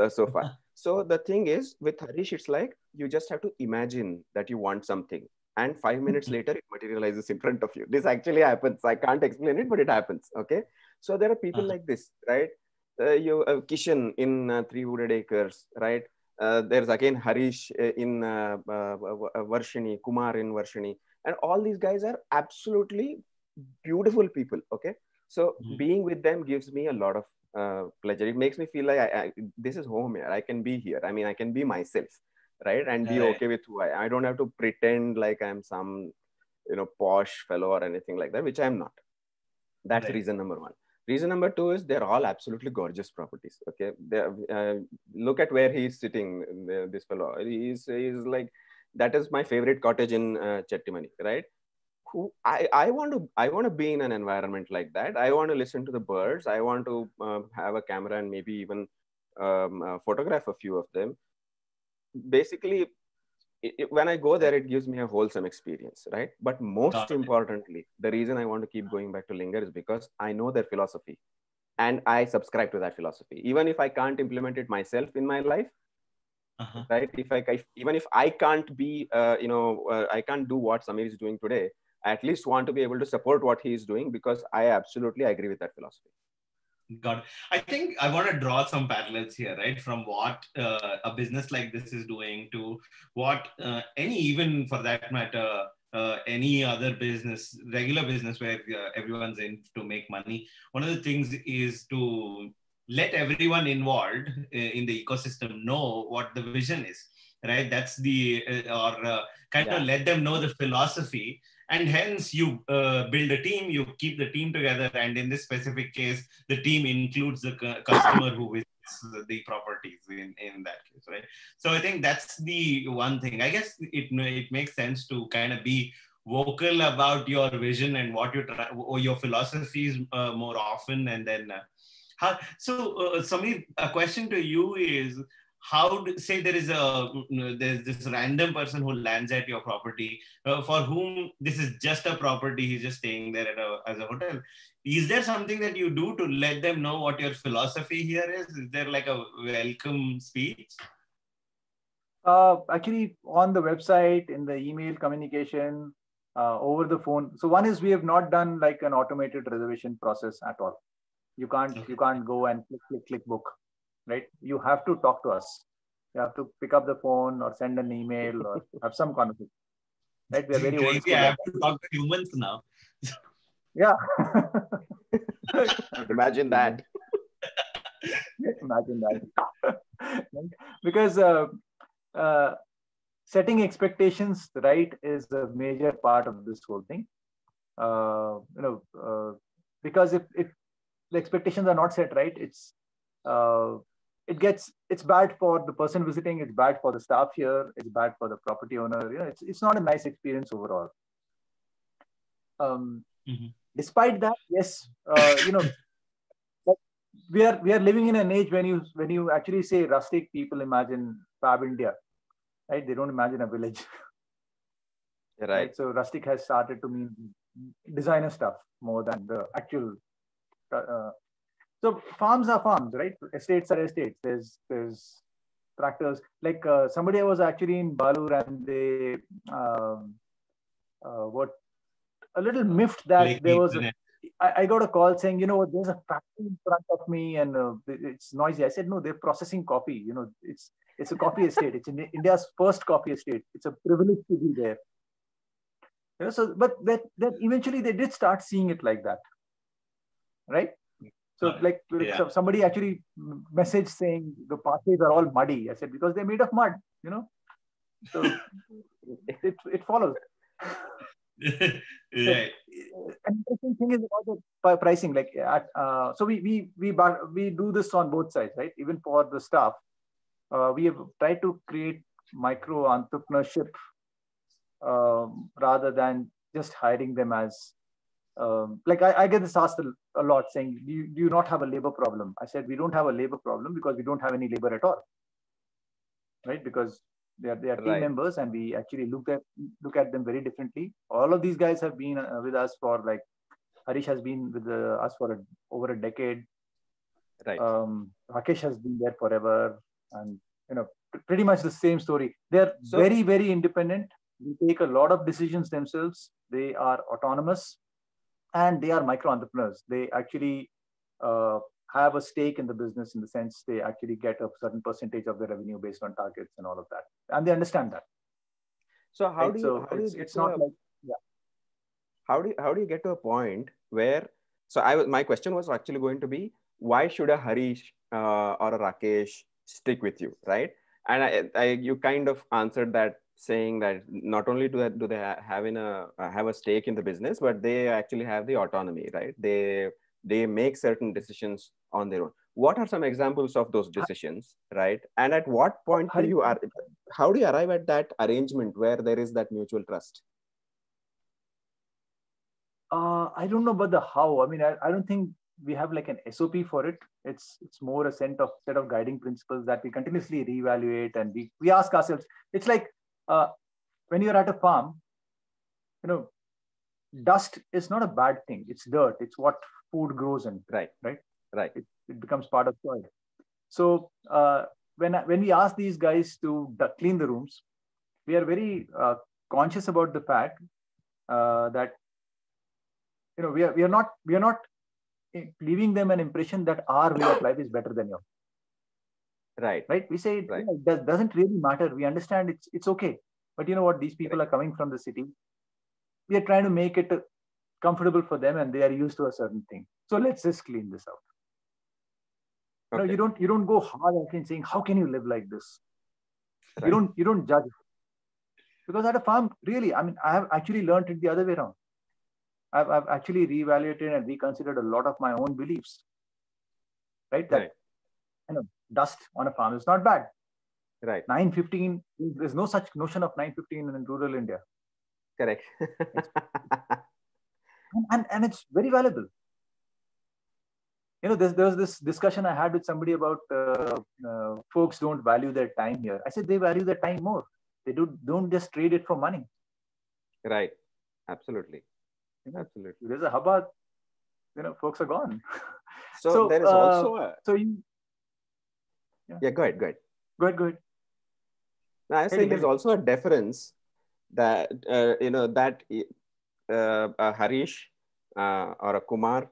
uh, so far. So the thing is, with Harish, it's like you just have to imagine that you want something, and five minutes later, it materializes in front of you. This actually happens. I can't explain it, but it happens. Okay, so there are people Uh-huh. like this, right? Uh, you uh, Kishan in uh, Three Wooded Acres, right? Uh, there's again Harish uh, in uh, uh, uh, Varshini, Kumar in Varshini, and all these guys are absolutely beautiful people. Okay, so Mhm. being with them gives me a lot of uh, pleasure. It makes me feel like I, I, this is home here. I can be here. I mean, I can be myself, right? And be Right. okay with who I. I don't have to pretend like I'm some, you know, posh fellow or anything like that, which I'm not. That's Right. reason number one. Reason number two is they're all absolutely gorgeous properties. Okay, uh, look at where he's sitting. This fellow, he's he's like, that is my favorite cottage in uh, Chettimani, right? Who I, I want to I want to be in an environment like that. I want to listen to the birds. I want to um, have a camera and maybe even um, uh, photograph a few of them. Basically, it, it- when I go there, it gives me a wholesome experience, right? But most importantly, the reason I want to keep going back to Linger is because I know their philosophy, and I subscribe to that philosophy. Even if I can't implement it myself in my life, Uh-huh. right? If I if, even if I can't be, uh, you know, uh, I can't do what Samir is doing today. At least want to be able to support what he is doing because I absolutely agree with that philosophy. Got it. I think I want to draw some parallels here, right? From what uh, a business like this is doing to what uh, any, even for that matter, uh, any other business, regular business where uh, everyone's in to make money. One of the things is to let everyone involved in the ecosystem know what the vision is, right? That's the, uh, or uh, kind of let them know the philosophy. And hence, you uh, build a team, you keep the team together. And in this specific case, the team includes the customer who visits the properties in, in that case, right? So I think that's the one thing. I guess it it makes sense to kind of be vocal about your vision and what you try or your philosophies uh, more often and then uh, how, so uh, samir a question to you is how do, say there is a there's this random person who lands at your property uh, for whom this is just a property he's just staying there a, as a hotel. Is there something that you do to let them know what your philosophy here is? Is there like a welcome speech? Uh, actually on the website in the email communication uh, over the phone. So one is we have not done like an automated reservation process at all. You can't okay. you can't go and click click click book right? You have to talk to us. You have to pick up the phone or send an email or have some conversation. Right? We are very old. I have to talk to humans now. yeah. Imagine that. Imagine that. because uh, uh, setting expectations right is a major part of this whole thing. Uh, you know, uh, because if, if the expectations are not set right, it's uh, it gets it's bad for the person visiting it's bad for the staff here it's bad for the property owner you know it's, it's not a nice experience overall um, mm-hmm. despite that yes uh, you know we are we are living in an age when you when you actually say rustic people imagine fab india right they don't imagine a village right. right so rustic has started to mean designer stuff more than the actual uh, so farms are farms, right? Estates are estates. There's there's tractors. Like uh, somebody I was actually in Balur and they um, uh, what a little miffed that there was. A, I, I got a call saying, you know, there's a factory in front of me and uh, it's noisy. I said, no, they're processing coffee. You know, it's it's a coffee estate. It's in India's first coffee estate. It's a privilege to be there. You know, so but that that eventually they did start seeing it like that, right? So like yeah. somebody actually messaged saying the pathways are all muddy. I said because they're made of mud, you know. So it, it follows. right. And the thing is about the pricing. Like at, uh, so we we we we do this on both sides, right? Even for the staff, uh, we have tried to create micro entrepreneurship um, rather than just hiring them as um, like I, I, get this asked a, lot saying do you, do you not have a labor problem? I said we don't have a labor problem because we don't have any labor at all. Right? Because they are, they are team right. members and we actually look at look at them very differently. All of these guys have been uh, with us for like harish has been with uh, us for a, over a decade. Right. Um rakesh has been there forever and you know pretty much the same story. They're so, very very independent. They take a lot of decisions themselves. They are autonomous and they are micro entrepreneurs. They actually uh, have a stake in the business in the sense they actually get a certain percentage of the revenue based on targets and all of that, and they understand that. So how right? do you? So how it's, do you it's not a, like yeah. How do you, how do you get to a point where? So I my question was actually going to be why should a Harish uh, or a Rakesh stick with you, right? And I, I you kind of answered that saying that not only do they, do they have in a uh, have a stake in the business but they actually have the autonomy right? They they make certain decisions on their own. What are some examples of those decisions right? And at what point do you are how do you arrive at that arrangement where there is that mutual trust? Uh, i don't know about the how. I mean I, I don't think we have like an sop for it. It's it's more a set of set of guiding principles that we continuously reevaluate and we, we ask ourselves. It's like uh, when you're at a farm, you know, dust is not a bad thing. It's dirt. It's what food grows in. Right. Right. Right. It, it becomes part of soil. So uh, when when we ask these guys to clean the rooms, we are very uh, conscious about the fact uh, that you know we are we are not we are not leaving them an impression that our way of life is better than yours right right. We say right. it does, doesn't really matter. We understand it's it's okay. But you know what? These people right. are coming from the city. We are trying to make it comfortable for them and they are used to a certain thing. So let's just clean this out okay. no, you don't you don't go hard at saying how can you live like this? Right. you don't you don't judge. Because at a farm really i mean i have actually learned it the other way around. I've, I've actually reevaluated and reconsidered a lot of my own beliefs. Right? That right. you know dust on a farm is not bad. Right. 915, there's no such notion of 915 in rural India. correct. And, and, and it's very valuable. You know there's, there was this discussion i had with somebody about uh, uh, folks don't value their time here. I said they value their time more. They do don't just trade it for money. Right. Absolutely. Absolutely. There's a hubbub. You know folks are gone. So, So, there is uh, also a so you yeah. Go ahead go ahead. Go ahead go ahead. No, I was saying there's also a deference that uh, you know that uh, a Harish uh, or a Kumar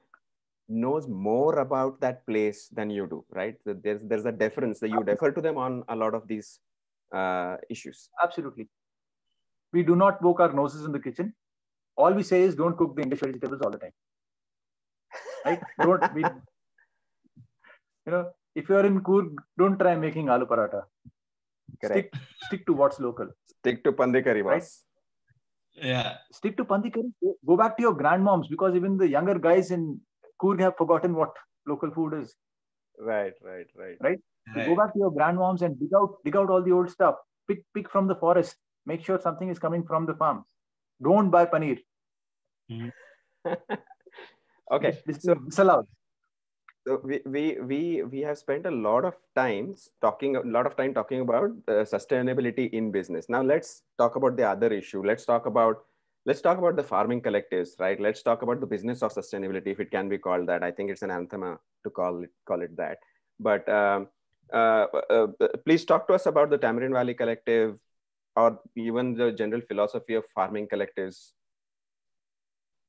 knows more about that place than you do, right? So there's there's a deference that you defer to them on a lot of these uh, issues. absolutely. We do not poke our noses in the kitchen. All we say is don't cook the english vegetables all the time. Right? Don't we, you know if you're in Coorg, don't try making aloo paratha. Correct. stick stick to what's local. Stick to pandi curry, Right. Yeah. stick to pandi curry Go- go back to your grandmoms because even the younger guys in Coorg have forgotten what local food is. Right, right, right. Right. go back to your grandmoms and dig out dig out all the old stuff. Pick pick from the forest. Make sure something is coming from the farm. Don't buy paneer. Hmm. Okay, this so is disallowed so we, we we we have spent a lot of times talking a lot of time talking about uh, sustainability in business. Now let's talk about the other issue. Let's talk about let's talk about the farming collectives right? Let's talk about the business of sustainability if it can be called that. I think it's an anathema to call it call it that. But um, uh, uh, please talk to us about the tamarind valley collective or even the general philosophy of farming collectives.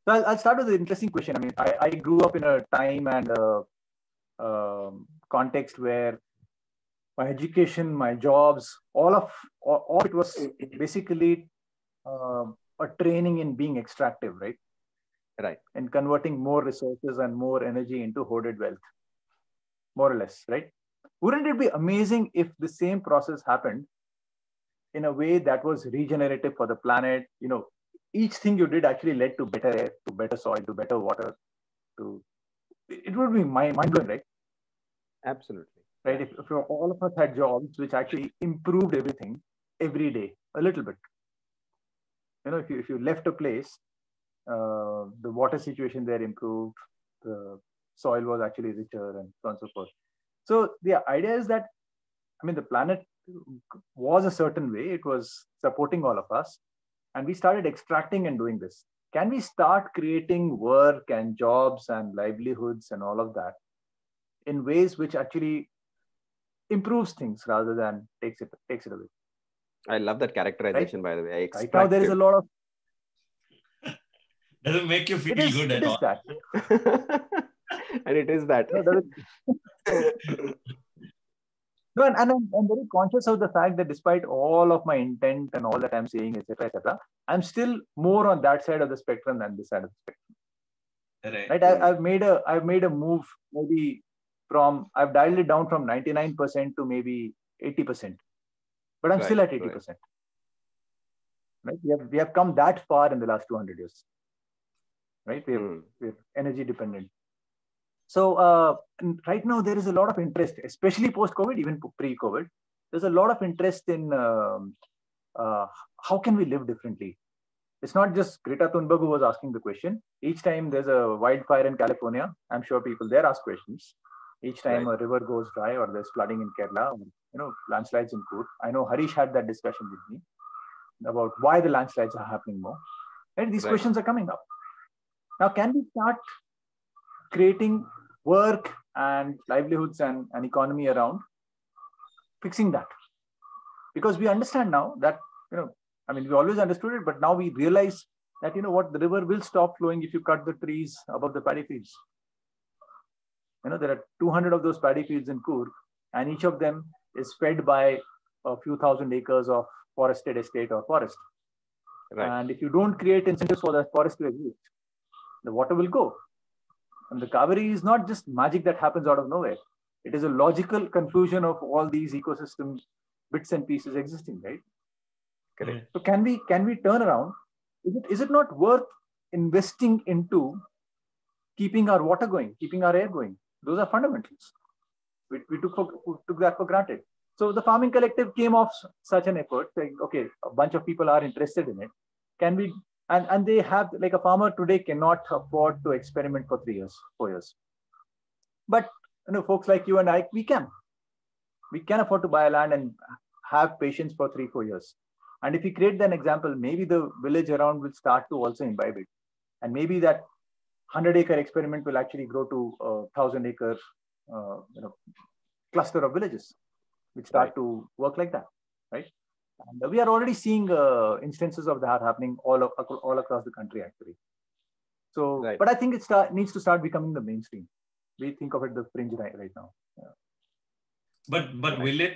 So I'll, start with an interesting question. I mean, I, I grew up in a time and a um, context where my education, my jobs, all of all, all it was basically um a training in being extractive, right? Right. And converting more resources and more energy into hoarded wealth, more or less, right? Wouldn't it be amazing if the same process happened in a way that was regenerative for the planet? You know, each thing you did actually led to better air, to better soil, to better water. To it would be my mind blowing, right? absolutely Right. If, if all of us had jobs which actually improved everything every day a little bit. You know, if you if you left a place, uh, the water situation there improved, the soil was actually richer, and so on and so forth. So the idea is that, I mean, the planet was a certain way; it was supporting all of us, and we started extracting and doing this. Can we start creating work and jobs and livelihoods and all of that in ways which actually improves things rather than takes it takes it away? i love that characterization by the way I Right now, there is a lot of Doesn't make you feel it is, good at all. that. and it is that No, there is- No, and, and I'm, I'm very conscious of the fact that despite all of my intent and all that I'm saying, etc., etc., I'm still more on that side of the spectrum than this side of the spectrum. Right. Right? I, I've made a I've made a move maybe from I've dialed it down from 99% to maybe 80%, but I'm Right, still at 80%. Right? We have we have come that far in the last 200 years. Right? We have Hmm. we're energy dependent. So uh, right now there is a lot of interest, especially post COVID, even pre-COVID. There's a lot of interest in um, uh, how can we live differently. It's not just Greta Thunberg who was asking the question. Each time there's a wildfire in California, I'm sure people there ask questions. Each time Right. a river goes dry or there's flooding in Kerala, or, you know, landslides in Coorg. I know Harish had that discussion with me about why the landslides are happening more. And these Right. questions are coming up. Now, can we start creating work and livelihoods and an economy around fixing that? Because we understand now that, you know, I mean, we always understood it, but now we realize that, you know what, the river will stop flowing if you cut the trees above the paddy fields. You know, there are 200 of those paddy fields in Coorg, and each of them is fed by a few thousand acres of forested estate or forest. right And if you don't create incentives for that forest to exist, the water will go. And the Kaveri is not just magic that happens out of nowhere. It is a logical conclusion of all these ecosystem bits and pieces existing, right? correct So can we can we turn around? Is it is it not worth investing into keeping our water going, keeping our air going? Those are fundamentals. We, we took for, we took that for granted. So the farming collective came off such an effort, saying, okay, a bunch of people are interested in it. Can we and and they have like a farmer today cannot afford to experiment for three years, four years. But you know, folks like you and I, we can. We can afford to buy a land and have patience for three, four years. And if we create an example, maybe the village around will start to also imbibe it. And maybe that 100 acre experiment will actually grow to a 1000 acre uh, you know, cluster of villages, which start Right. to work like that, right? And we are already seeing uh, instances of that happening all, of, all across the country, actually. So, Right. but I think it start, needs to start becoming the mainstream. We think of it the fringe right, right now. but but will it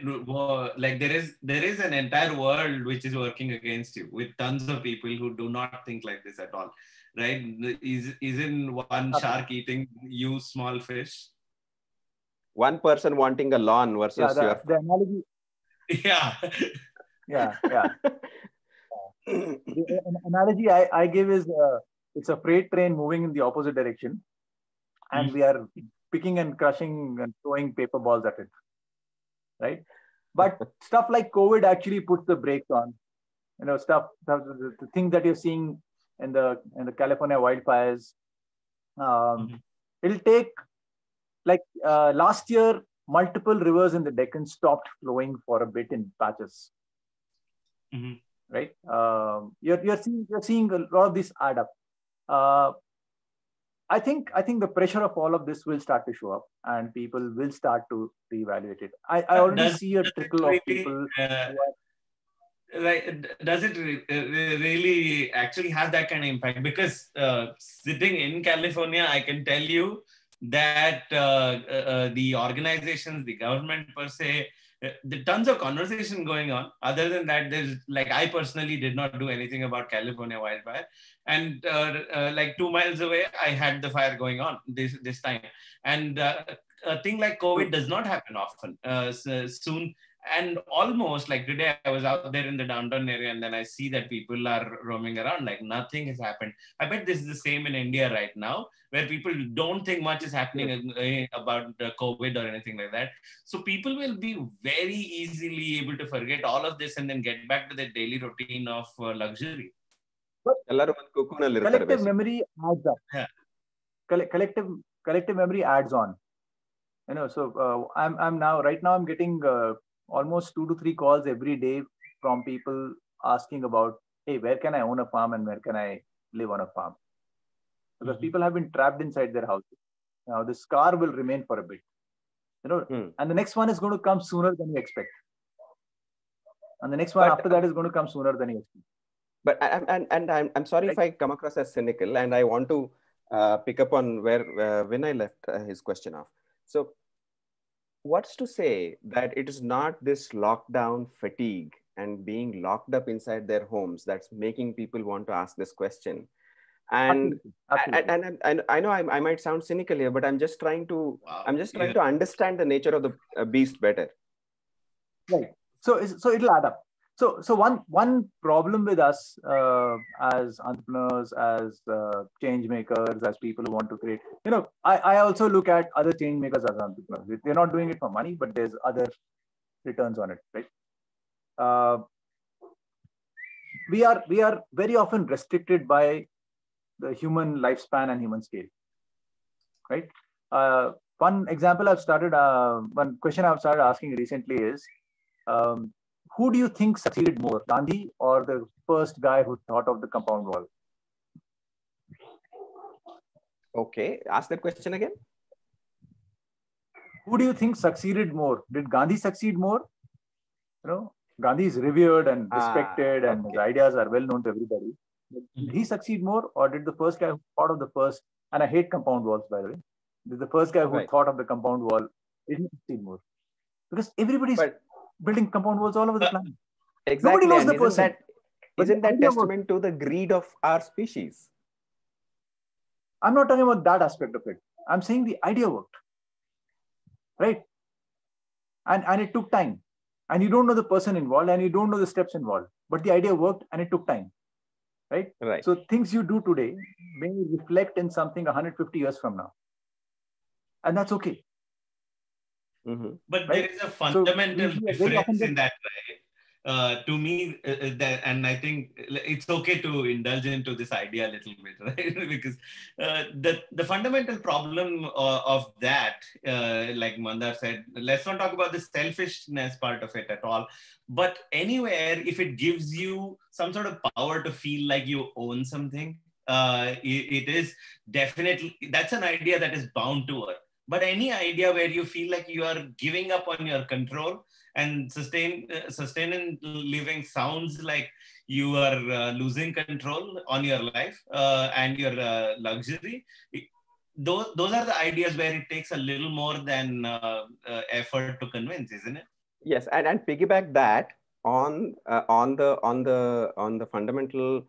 like there is there is an entire world which is working against you with tons of people who do not think like this at all right is isn't one shark eating you small fish One person wanting a lawn versus Yeah, the, your. the analogy. yeah Yeah, yeah. the analogy I, I give is uh, it's a freight train moving in the opposite direction, and we are picking and crushing and throwing paper balls at it, right? But stuff like COVID actually puts the brakes on. You know, stuff, stuff the, the things that you're seeing in the in the California wildfires. Um, Mhm. It'll take like uh, last year, multiple rivers in the Deccan stopped flowing for a bit in patches Mhm. right? Um, you're you're seeing you're seeing a lot of this add up. Uh, I think I think the pressure of all of this will start to show up, and people will start to reevaluate it. I, I already Does- see a trickle of people. uh, are- like does it re- re- really actually have that kind of impact because uh, sitting in california i can tell you that uh, uh, uh, the organizations the government per se uh, the tons of conversation going on. Other than that there's like i personally did not do anything about california wildfire. And uh, uh, like two miles away i had the fire going on this this time. And uh, a thing like covid does not happen often. Uh, so soon and almost like today i was out there in the downtown area and then i see that people are roaming around like nothing has happened i bet this is the same in india right now where people don't think much is happening uh, about the covid or anything like that so people will be very easily able to forget all of this and then get back to their daily routine of uh, luxury ಎಲ್ಲರೂ ಒಂದು cocoon-ಅಲ್ಲಿ ಇರ್ತಾರೆ collective basically. memory adds up. Yeah. Colle- collective collective memory adds on. You know, so uh, I'm I'm now right now I'm getting uh, almost two to three calls every day from people asking about, hey, where can I own a farm and where can I live on a farm? Because Mhm. people have been trapped inside their houses. Now the scar will remain for a bit. You know, Hmm. and the next one is going to come sooner than you expect. And the next one But- after that is going to come sooner than you expect. but I, I'm- and and I'm I'm sorry if I come across as cynical, and I want to uh, pick up on where uh, Vinay left uh, his question off. So, what's to say that it is not this lockdown fatigue and being locked up inside their homes that's making people want to ask this question? And Absolutely. and, and, and I know I, I might sound cynical here, but I'm just trying to wow. I'm just trying Yeah. to understand the nature of the uh, beast better. Right so so it'll add up so so one one problem with us uh, as entrepreneurs as uh, change makers as people who want to create you know I, I also look at other change makers as entrepreneurs. They're not doing it for money but there's other returns on it right? Uh, we are we are very often restricted by the human lifespan and human scale right? Uh, one example i've started uh, one question i've started asking recently is um, who do you think succeeded more, Gandhi or the first guy who thought of the compound wall? Okay, ask that question again. Who do you think succeeded more? Did Gandhi succeed more? You know, Gandhi is revered and Ah, respected, and his ideas are well known to everybody. Did he succeed more, or did the first guy who thought of the first? And I hate compound walls, by the way. Did the first guy who Right. thought of the compound wall did he succeed more? Because everybody's But building compound walls all over the But- planet. exactly, knows and the isn't person. that But isn't that testament to the greed of our species? I'm not talking about that aspect of it. I'm saying the idea worked. Right? And and it took time. And you don't know the person involved and you don't know the steps involved. But the idea worked and it took time. Right? Right. So things you do today may reflect in something 150 years from now. And that's okay. Mhm. But Right? there is a fundamental we- we are very often difference in that, right? uh, to me, uh, uh, that, and I think it's okay to indulge into this idea a little bit, right? because uh, the the fundamental problem of, of that, uh, like Mandar said, let's not talk about the selfishness part of it at all. But anywhere, if it gives you some sort of power to feel like you own something, uh, it, it is definitely that's an idea that is bound to work. But any idea where you feel like you are giving up on your control and sustain uh, sustaining living sounds like you are uh, losing control on your life uh, and your uh, luxury? Those those are the ideas where it takes a little more than uh, uh, effort to convince isn't it? Yes and, and piggyback that on on the on the on the fundamental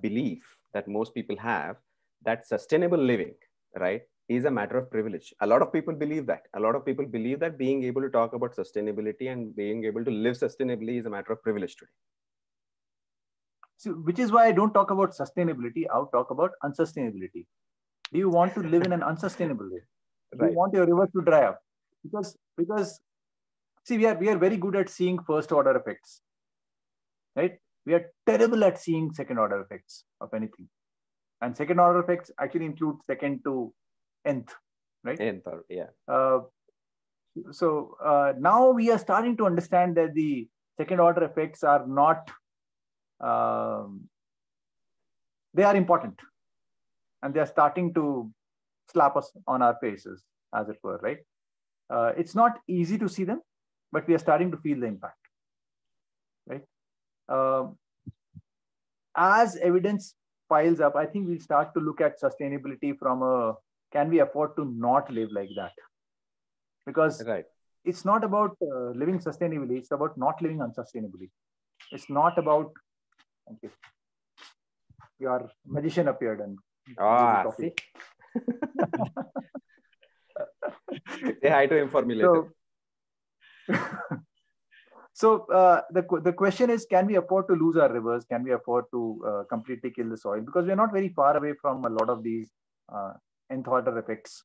belief that most people have that sustainable living right is a matter of privilege. A lot of people believe that. A lot of people believe that being able to talk about sustainability and being able to live sustainably is a matter of privilege today. So, which is why I don't talk about sustainability. I'll talk about unsustainability. Do you want to live in an unsustainable way? Do right. you want your rivers to dry up? Because because see, we are we are very good at seeing first order effects, right? We are terrible at seeing second order effects of anything. And second order effects actually include second to nth, right? Nth, yeah. Uh, so uh, now we are starting to understand that the second order effects are not, um, they are important. And they are starting to slap us on our faces, as it were, right? Uh, it's not easy to see them, but we are starting to feel the impact, right? Uh, as evidence piles up, I think we'll start to look at sustainability from a can we afford to not live like that? Because right. it's not about uh, living sustainably, it's about not living unsustainably. It's not about, thank you. Your magician appeared and. Ah, see. Say hi to him for me later. So, so uh, the, the question is, can we afford to lose our rivers? Can we afford to uh, completely kill the soil? Because we're not very far away from a lot of these uh, nth order effects.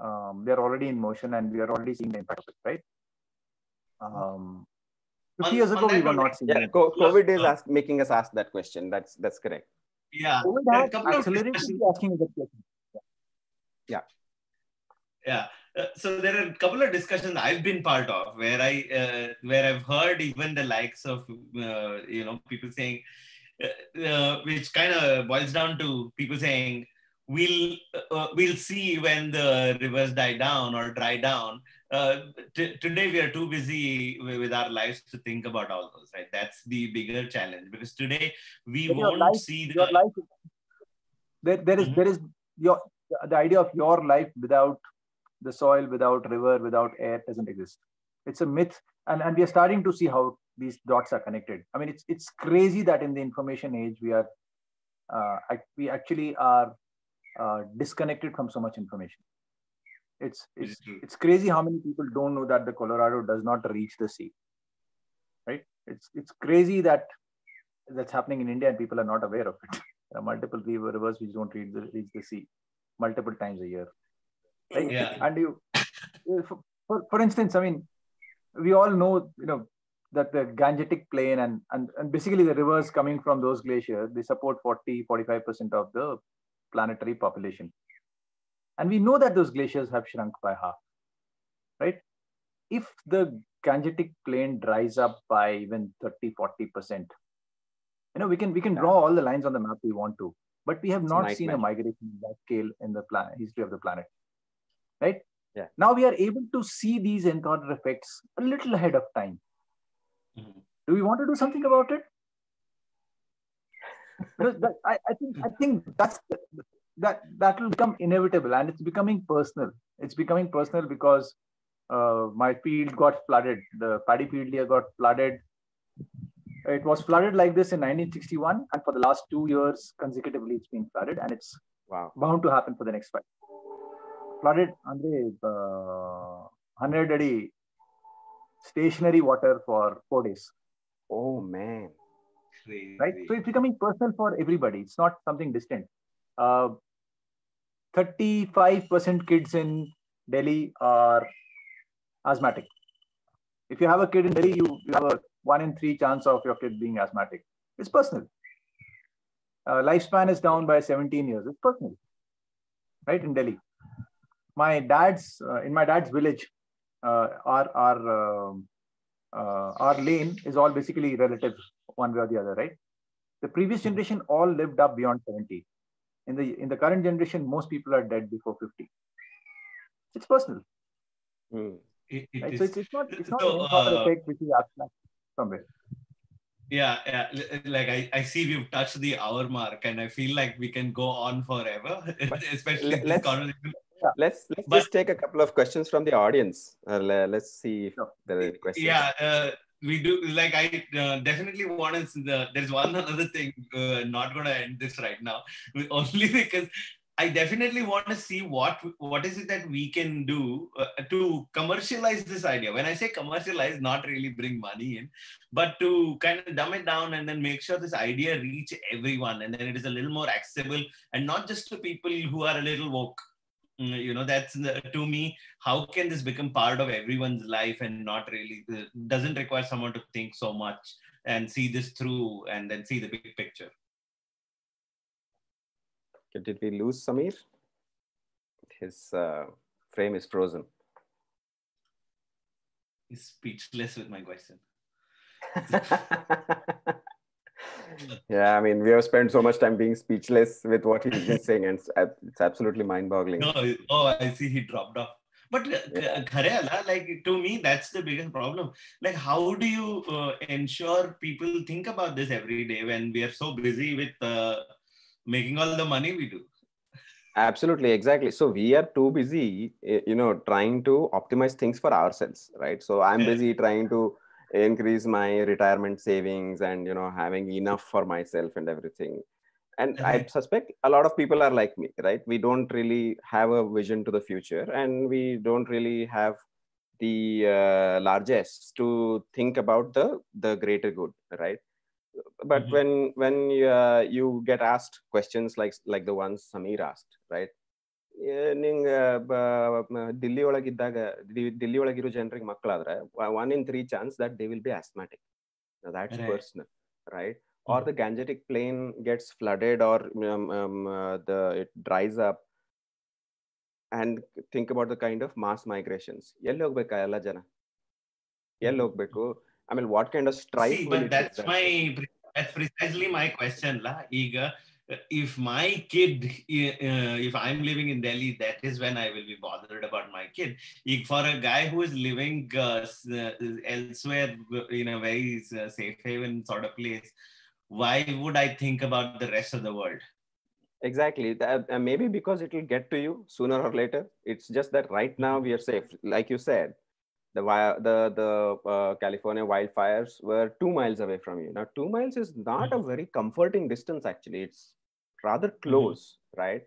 Um, they are already in motion and we are already seeing the impact of it, right? Um, 50 on, years ago, we were not seeing yeah, COVID is ask, making us ask that question. That's that's correct. Yeah. COVID has accelerated asking that question. Yeah. Yeah. Uh, so there are a couple of discussions I've been part of where I uh, where I've heard even the likes of uh, you know people saying, uh, uh, which kind of boils down to people saying we'll uh, we'll see when the rivers die down or dry down. Uh, t- today we are too busy with our lives to think about all those. Right, that's the bigger challenge because today we but won't life, see the. Your life, there, there is, mm-hmm. there is your the idea of your life without the soil, without river, without air doesn't exist. It's a myth, and and we are starting to see how these dots are connected. I mean, it's it's crazy that in the information age we are uh, we actually are uh, disconnected from so much information. It's it's it's crazy how many people don't know that the Colorado does not reach the sea. Right? It's it's crazy that that's happening in India and people are not aware of it. There are multiple rivers which don't reach the, reach the sea multiple times a year. Right? Yeah. And you, for, for, instance, I mean, we all know, you know, that the Gangetic Plain and, and, and basically the rivers coming from those glaciers, they support 40, 45% of the planetary population. And we know that those glaciers have shrunk by half, right? If the Gangetic plain dries up by even 30, 40%, you know, we can we can draw all the lines on the map we want to, but we have it's not seen a migration of that scale in the planet, history of the planet, right? Yeah. Now we are able to see these order effects a little ahead of time. Mm-hmm. Do we want to do something about it? That, I, I, think I think that's that that will become inevitable, and it's becoming personal. It's becoming personal because uh, my field got flooded. The paddy field here got flooded. It was flooded like this in 1961, and for the last two years consecutively, it's been flooded, and it's wow. bound to happen for the next five. Flooded, Andre, uh, 100 adi stationary water for four days. Oh man Crazy. right? So it's becoming personal for everybody. It's not something distant. Uh, 35% kids in Delhi are asthmatic. If you have a kid in Delhi, you, you have a one in three chance of your kid being asthmatic. It's personal. Uh, lifespan is down by 17 years. It's personal, right? In Delhi, my dad's uh, in my dad's village, uh, our our um, uh, our lane is all basically relative, one way or the other, right? The previous generation all lived up beyond 70. In the in the current generation, most people are dead before 50. It's personal. Hmm. It- it Right? So it's, it's not it's not So, any cause and uh, effect which is abstract somewhere. yeah, yeah. Like I, I see we've touched the hour mark, and I feel like we can go on forever, especially let- this let's- Let's let's But- just take a couple of questions from the audience. Uh, let's see if there are any questions. Yeah, uh, we do. Like I uh, definitely want to. The, there's one other thing. Uh, not to end this right now, only because I definitely want to see what what is it that we can do uh, to commercialize this idea. When I say commercialize, not really bring money in, but to kind of dumb it down and then make sure this idea reach everyone, and then it is a little more accessible, and not just to people who are a little woke. Mm, You know, that's to me how can this become part of everyone's life and not really uh, doesn't require someone to think so much and see this through and then see the big picture Did we lose Samir? His uh, frame is frozen. he's speechless with my question yeah, I mean, we have spent so much time being speechless with what he's been saying, and it's, it's absolutely mind-boggling. no oh i see he dropped off but uh, Yeah. like to me that's the biggest problem like how do you uh, ensure people think about this every day when we are so busy with uh, making all the money we do Absolutely, exactly. So we are too busy, eh, you know, trying to optimize things for ourselves, right? So I'm busy trying to increase my retirement savings and you know having enough for myself and everything. And I suspect a lot of people are like me, right? We don't really have a vision to the future, and we don't really have the uh, largesse to think about the the greater good, right? but Mhm. when when uh, you get asked questions like like the ones Samir asked, right? ನಿಂಗ ದಿಲ್ಲಿ ಒಳಗಿದ್ದಾಗ ದಿಲ್ಲಿ ಒಳಗಿರೋ ಜನರಿಗೆ ಮಕ್ಕಳಾದ್ರೆ one in three chance that they will be asthmatic that's Right. personal right or the gangetic plain gets flooded or um, um, uh, the it dries up and think about the kind of mass migrations ಎಲ್ಲಿ ಹೋಗ್ಬೇಕಾ ಎಲ್ಲ ಜನ ಎಲ್ಲಿ ಹೋಗ್ಬೇಕು ಆಮೇಲೆ what kind of strife See, but that's my that's precisely my question, la. Iga, if my kid, uh, if I'm living in Delhi, that is when I will be bothered about my kid. For a guy who is living uh, uh, elsewhere in a very uh, safe haven sort of place, why would I think about the rest of the world? exactly that, uh, maybe because it will get to you sooner or later it's just that right now we are safe like you said the the the uh, california wildfires were 2 miles away from you. Now 2 miles is not a very comforting distance actually. It's rather close right?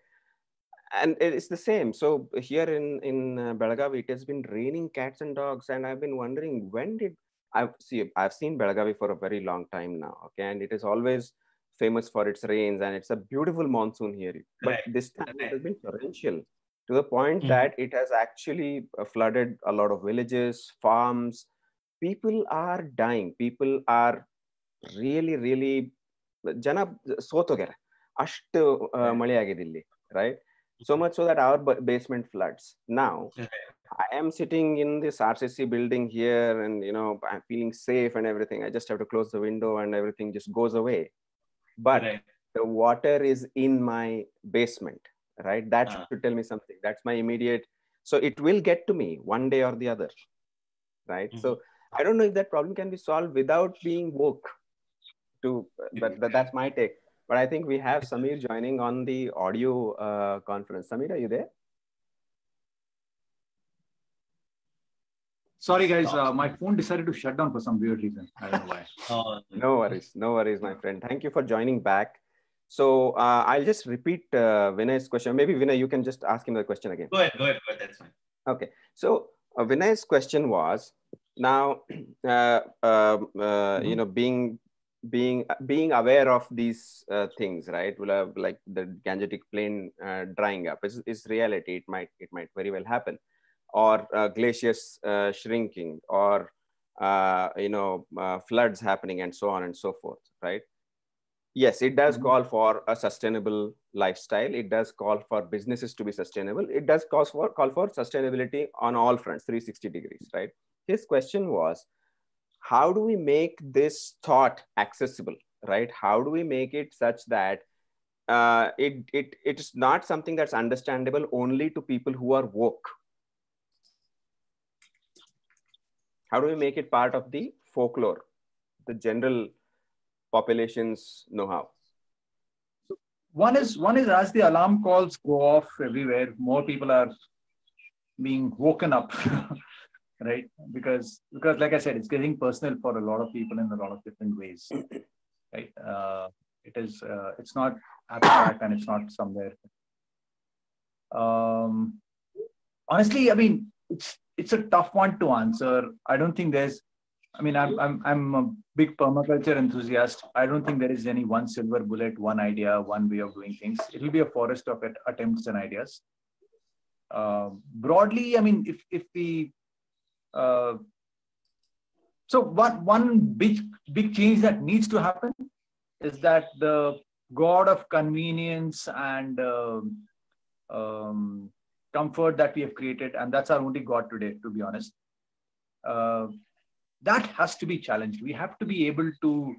And it's the same. So here in in uh, belagavi it has been raining cats and dogs and i've been wondering when did i've see i've seen belagavi for a very long time now okay? And it is always famous for its rains and it's a beautiful monsoon here. But Right. this time it has been torrential to the point Mhm. that it has actually uh, flooded a lot of villages farms people are dying people are really really ಜನ ಸೋತೋಗ್ಯಾರ ಅಷ್ಟು ಆ, Right. ಮಳೆ ಆಗಿದೆ ಇಲ್ಲಿ right so much so that our ba- basement floods now i am sitting in this rcc building here and you know i'm feeling safe and everything i just have to close the window and everything just goes away but right. the water is in my basement right that Ah. should tell me something that's my immediate so it will get to me one day or the other right so i don't know if that problem can be solved without being woke to but, but that's my take but i think we have samir joining on the audio uh, conference samir are you there Sorry, guys. Uh, my phone decided to shut down for some weird reason. I don't know why. Oh, No worries, no worries, my friend. Thank you for joining back. So uh, I'll just repeat uh, Vinay's question. Maybe Vinay, you can just ask him the question again. go ahead, go ahead, go ahead. That's fine. Okay. So uh, Vinay's question was now, uh, um, uh, you know, being being being aware of these uh, things, right? Well, uh, like the Gangetic plain uh, drying up is, is reality. It might it might very well happen, or uh, glaciers uh, shrinking, or uh, you know uh, floods happening and so on and so forth right yes it does Mhm. call for a sustainable lifestyle. It does call for businesses to be sustainable. It does call for call for sustainability on all fronts 360 degrees right? His question was how do we make this thought accessible right? How do we make it such that uh, it, it it's not something that's understandable only to people who are woke? How do we make it part of the folklore the general population's know-how one is one is as the alarm calls go off everywhere more people are being woken up right? Because because like i said it's getting personal for a lot of people in a lot of different ways right? Uh, it is uh, it's not abstract and it's not somewhere. Um honestly i mean it's it's a tough one to answer. I don't think there's i mean i'm i'm, I'm a big permaculture enthusiast. I don't think there is any one silver bullet one idea one way of doing things. It will be a forest of attempts and ideas. Uh, broadly i mean if if we uh, so one one big big change that needs to happen is that the god of convenience and uh, um, comfort that we have created and that's our only god today to be honest. Uh, that has to be challenged. We have to be able to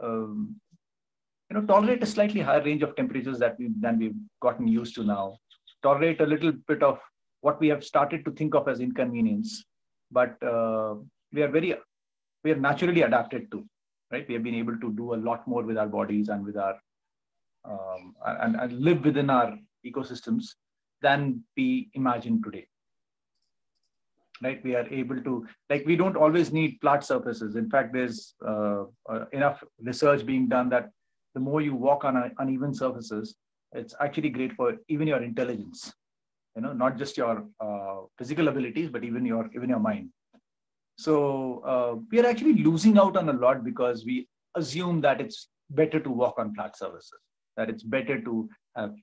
um, you know tolerate a slightly higher range of temperatures that we than we've gotten used to now. Tolerate a little bit of what we have started to think of as inconvenience but uh, we are very we are naturally adapted to right? We have been able to do a lot more with our bodies and with our um, and, and live within our ecosystems than we imagine today right? We are able to like we don't always need flat surfaces. In fact there's uh, uh, enough research being done that the more you walk on uneven surfaces it's actually great for even your intelligence you know not just your uh, physical abilities but even your even your mind. So uh, we are actually losing out on a lot because we assume that it's better to walk on flat surfaces that it's better to have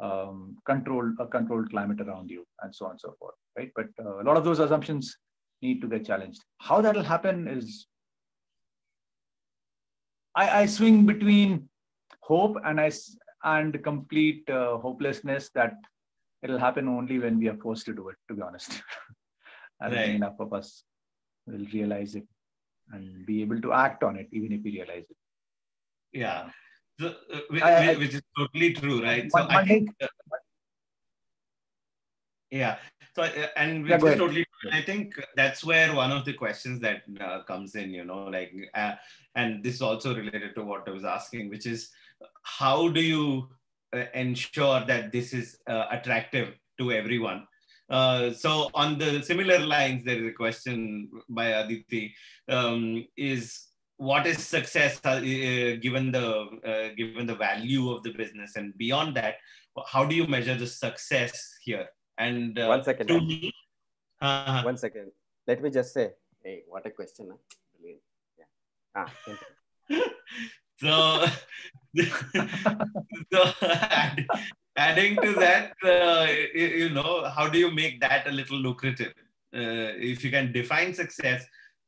um, controlled a controlled climate around you and so on and so forth right but uh, a lot of those assumptions need to get challenged how that'll happen is i, I swing between hope and i and complete uh, hopelessness that it'll happen only when we are forced to do it to be honest i don't Right. enough of us will realize it and be able to act on it even if we realize it Yeah. So, uh, which, I- I- which is totally true, right? So I think, uh, yeah. So uh, and which Yeah, is totally true. I think that's where one of the questions that uh, comes in, you know, like, uh, and this is also related to what I was asking, which is how do you uh, ensure that this is uh, attractive to everyone? Uh, so on the similar lines, there is a question by Aditi: um, is what is success uh, uh, given the uh, given the value of the business, and beyond that, how do you measure the success here? And uh, One second, to me, uh, One second. Let me just say, hey, what a question. Huh? Yeah. Ah, so, so add, adding to that, uh, you, you know, how do you make that a little lucrative? Uh, if you can define success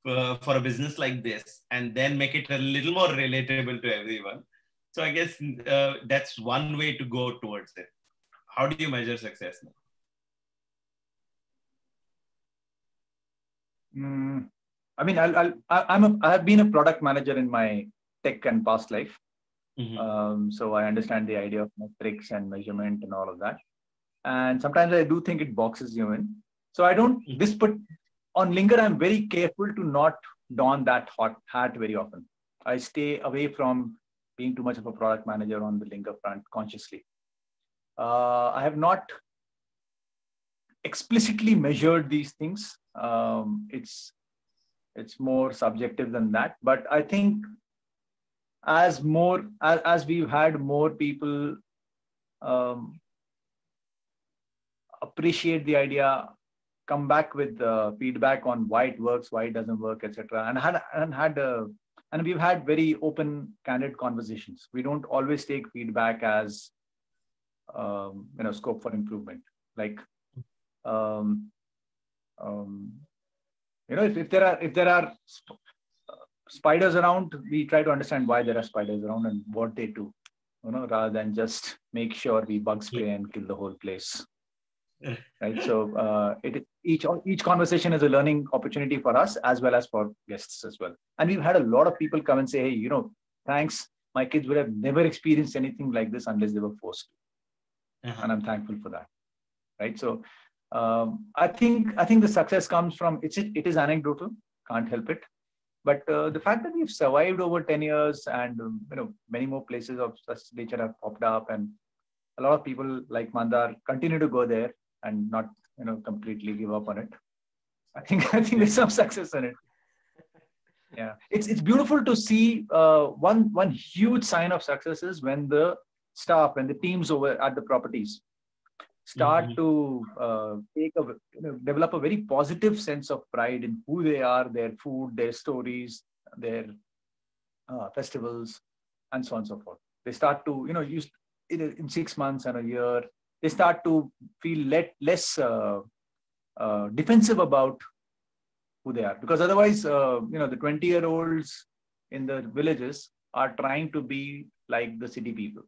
for, for a business like this and then make it a little more relatable to everyone. So I guess uh, that's one way to go towards it. How do you measure success? Now? Mm, I mean, I'll, I'll, I- I'm a, I have been a product manager in my tech and past life. Mhm. Um, so I understand the idea of metrics and measurement and all of that. And sometimes I do think it boxes you in. So I don't, Mhm. this put on Linger, I'm very careful to not don that hot hat very often. I stay away from being too much of a product manager on the Linger front consciously. Uh, I have not explicitly measured these things. Um, it's it's more subjective than that. But I think as more as, as we've had more people um, appreciate the idea, come back with uh, feedback on why it works, why it doesn't work, etc. And had and had uh, and we've had very open, candid conversations. We don't always take feedback as um, you know scope for improvement. Like um, um, you know, if, if there are if there are sp- uh, spiders around, we try to understand why there are spiders around and what they do. You know, rather than just make sure we bug spray and kill the whole place. Right. So uh, it each each conversation is a learning opportunity for us as well as for guests as well. And we've had a lot of people come and say, hey, you know, thanks. My kids would have never experienced anything like this unless they were forced. Uh-huh. And I'm thankful for that. Right. So um, I think I think the success comes from it's it is anecdotal, can't help it. But uh, the fact that we've survived over 10 years and um, you know many more places of such nature have popped up and a lot of people like Mandar continue to go there and not you know completely give up on it. I think I think there's some success in it. Yeah, it's it's beautiful to see. Uh, one one huge sign of success is when the staff and the teams over at the properties start Mhm. to uh, take a you know, develop a very positive sense of pride in who they are, their food, their stories, their uh, festivals, and so on and so forth. They start to you know use in, in six months and a year they start to feel let, less uh, uh, defensive about who they are. Because otherwise uh, you know the 20 year olds in the villages are trying to be like the city people.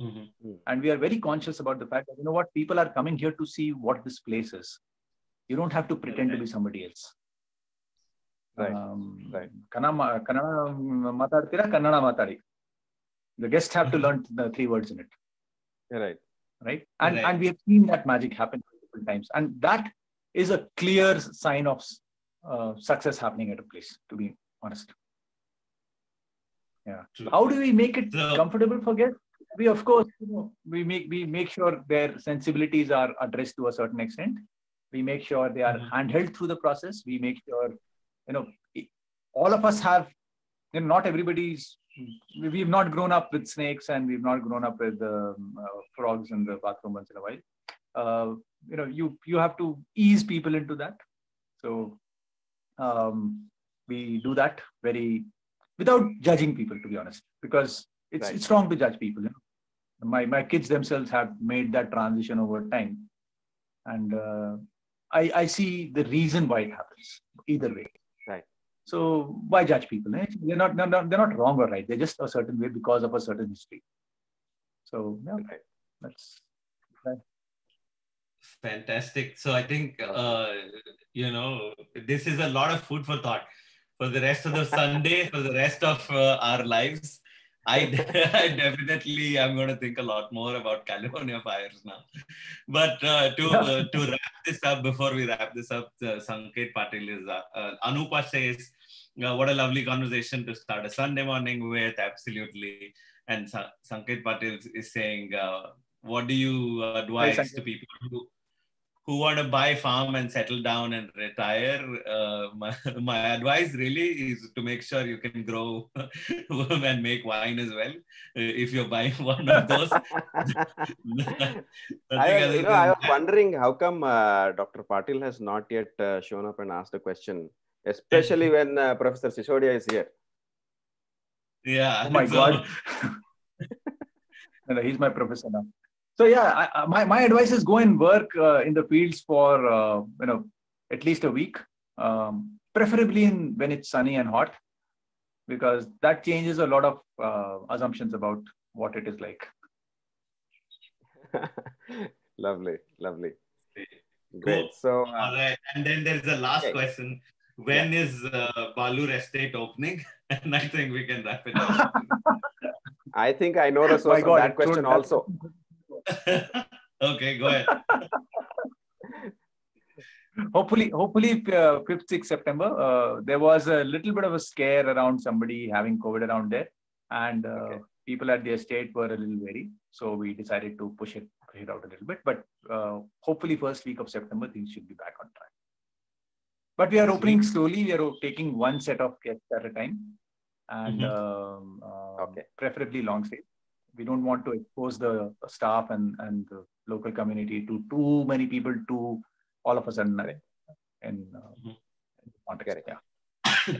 Mm-hmm. and we are very conscious about the fact that you know what people are coming here to see what this place is. You don't have to pretend to be somebody else. Right. Um, right. The guests have to learn the three words in it. Yeah, right right? And Right. and we have seen that magic happen multiple times, and that is a clear sign of uh, success happening at a place. To be honest, yeah. True. How do we make it So- comfortable for guests? We of course you know, we make we make sure their sensibilities are addressed to a certain extent. We make sure they are Mhm. handheld through the process. We make sure you know all of us have you know, not everybody's we've not grown up with snakes and we've not grown up with um, uh, frogs in the bathroom once in a while uh, you know you you have to ease people into that so um, we do that very without judging people to be honest because it's Right. it's wrong to judge people you know? my my kids themselves have made that transition over time and uh, i i see the reason why it happens either way. So why judge people eh? they're not, they're not they're not wrong or right they're just a certain way because of a certain history so yeah Right. that's Fantastic. So I think uh, you know this is a lot of food for thought for the rest of the Sunday, for the rest of uh, our lives. I, I definitely am going to think a lot more about California fires now. But uh, to uh, to wrap this up, before we wrap this up, uh, Sanket Patil is uh, uh, Anupa says, uh, "What a lovely conversation to start a Sunday morning with." Absolutely, and Sa- Sanket Patil is saying, uh, "What do you advise Sanket. to people who who want to buy farm and settle down and retire, uh, my, my advice really is to make sure you can grow and make wine as well. Uh, If you're buying one of those, Nothing I, was- you know, I was wondering how come uh, Dr. Patil has not yet uh, shown up and asked a question, especially when uh, Professor Sisodia is here. yeah. oh my so- god no, no, he's my professor now so yeah I, I, my, my advice is go and work uh, in the fields for uh, you know at least a week um, preferably in when it's sunny and hot because that changes a lot of uh, assumptions about what it is like lovely, lovely. Great. So, uh, All right. And then there's the last Okay. question. When is uh, Balur Estate opening? and I think we can wrap it up. I think I know the source My of that question also. okay, go ahead. hopefully hopefully uh, 5th 6th september uh, there was a little bit of a scare around somebody having covid around there and uh, Okay. people at the estate were a little wary so we decided to push it push it out a little bit but uh, hopefully first week of september things should be back on track but we are opening slowly we are taking one set of guests at a time and Mhm. um, uh, Okay. preferably long stay we don't want to expose the staff and and the local community to too many people to all of a sudden uh, in, uh, Mhm. in context. Yeah.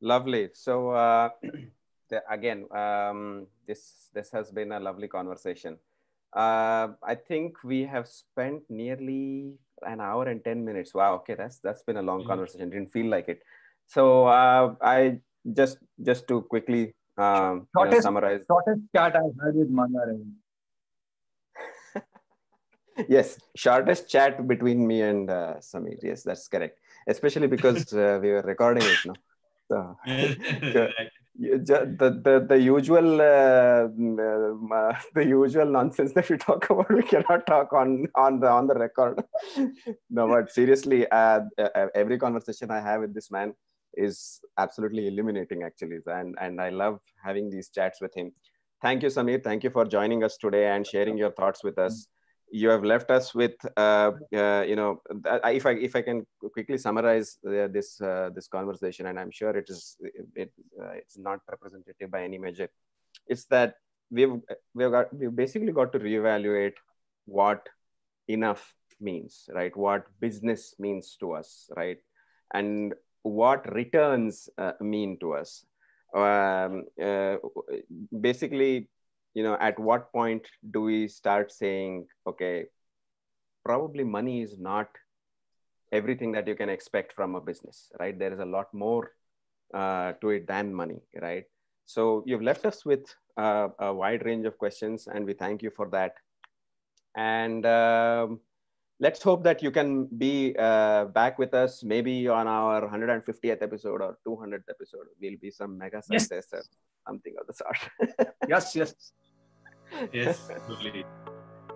Lovely. So uh, the, again, um, this this has been a lovely conversation. Uh, I think we have spent nearly an hour and 10 minutes. Wow. Okay. That's, that's been a long Mhm. conversation. Didn't feel like it. So uh, I just, just to quickly um, you know, Shortest- summarize. Shortest chat I've had with Mandar. yes, shortest chat between me and uh, Samir. Yes, that's correct. Especially because uh, we were recording it now. So, the, the the usual uh, mm, uh, the usual nonsense that we talk about we cannot talk on on the on the record no but seriously uh, uh, every conversation i have with this man is absolutely illuminating actually and and i love having these chats with him. Thank you samir thank you for joining us today and sharing your thoughts with us. You have left us with uh, uh, you know if i if i can quickly summarize uh, this uh, this conversation and i'm sure it is it, uh, it's not representative by any measure it's that we've we've got we've basically got to reevaluate what enough means right? What business means to us right? And what returns uh, mean to us. Um, uh, basically you know at what point do we start saying okay probably money is not everything that you can expect from a business right? There is a lot more uh, to it than money right? So you've left us with uh, a wide range of questions and we thank you for that. And um, let's hope that you can be uh, back with us maybe on our 150th episode or 200th episode we'll be some mega Yes. success or something of the sort Yes, yes. yes, absolutely.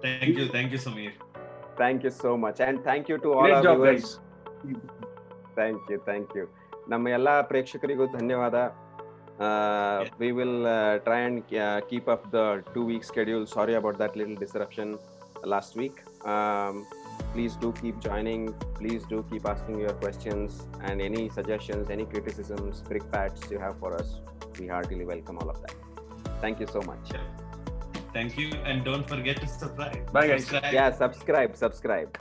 Thank you, thank you, Samir. thank you so much and thank you to all Great our job, viewers guys. Thank you thank you ನಮ್ಮ ಎಲ್ಲ ಪ್ರೇಕ್ಷಕರಿಗೂ ಧನ್ಯವಾದ we will try and keep up the two weak schedule sorry about that little disruption last week please do keep joining please do keep asking your questions and any suggestions any criticisms brickbats you have for us we heartily welcome all of that thank you so much Thank you, and don't forget to subscribe. Bye, guys. Subscribe. yeah subscribe subscribe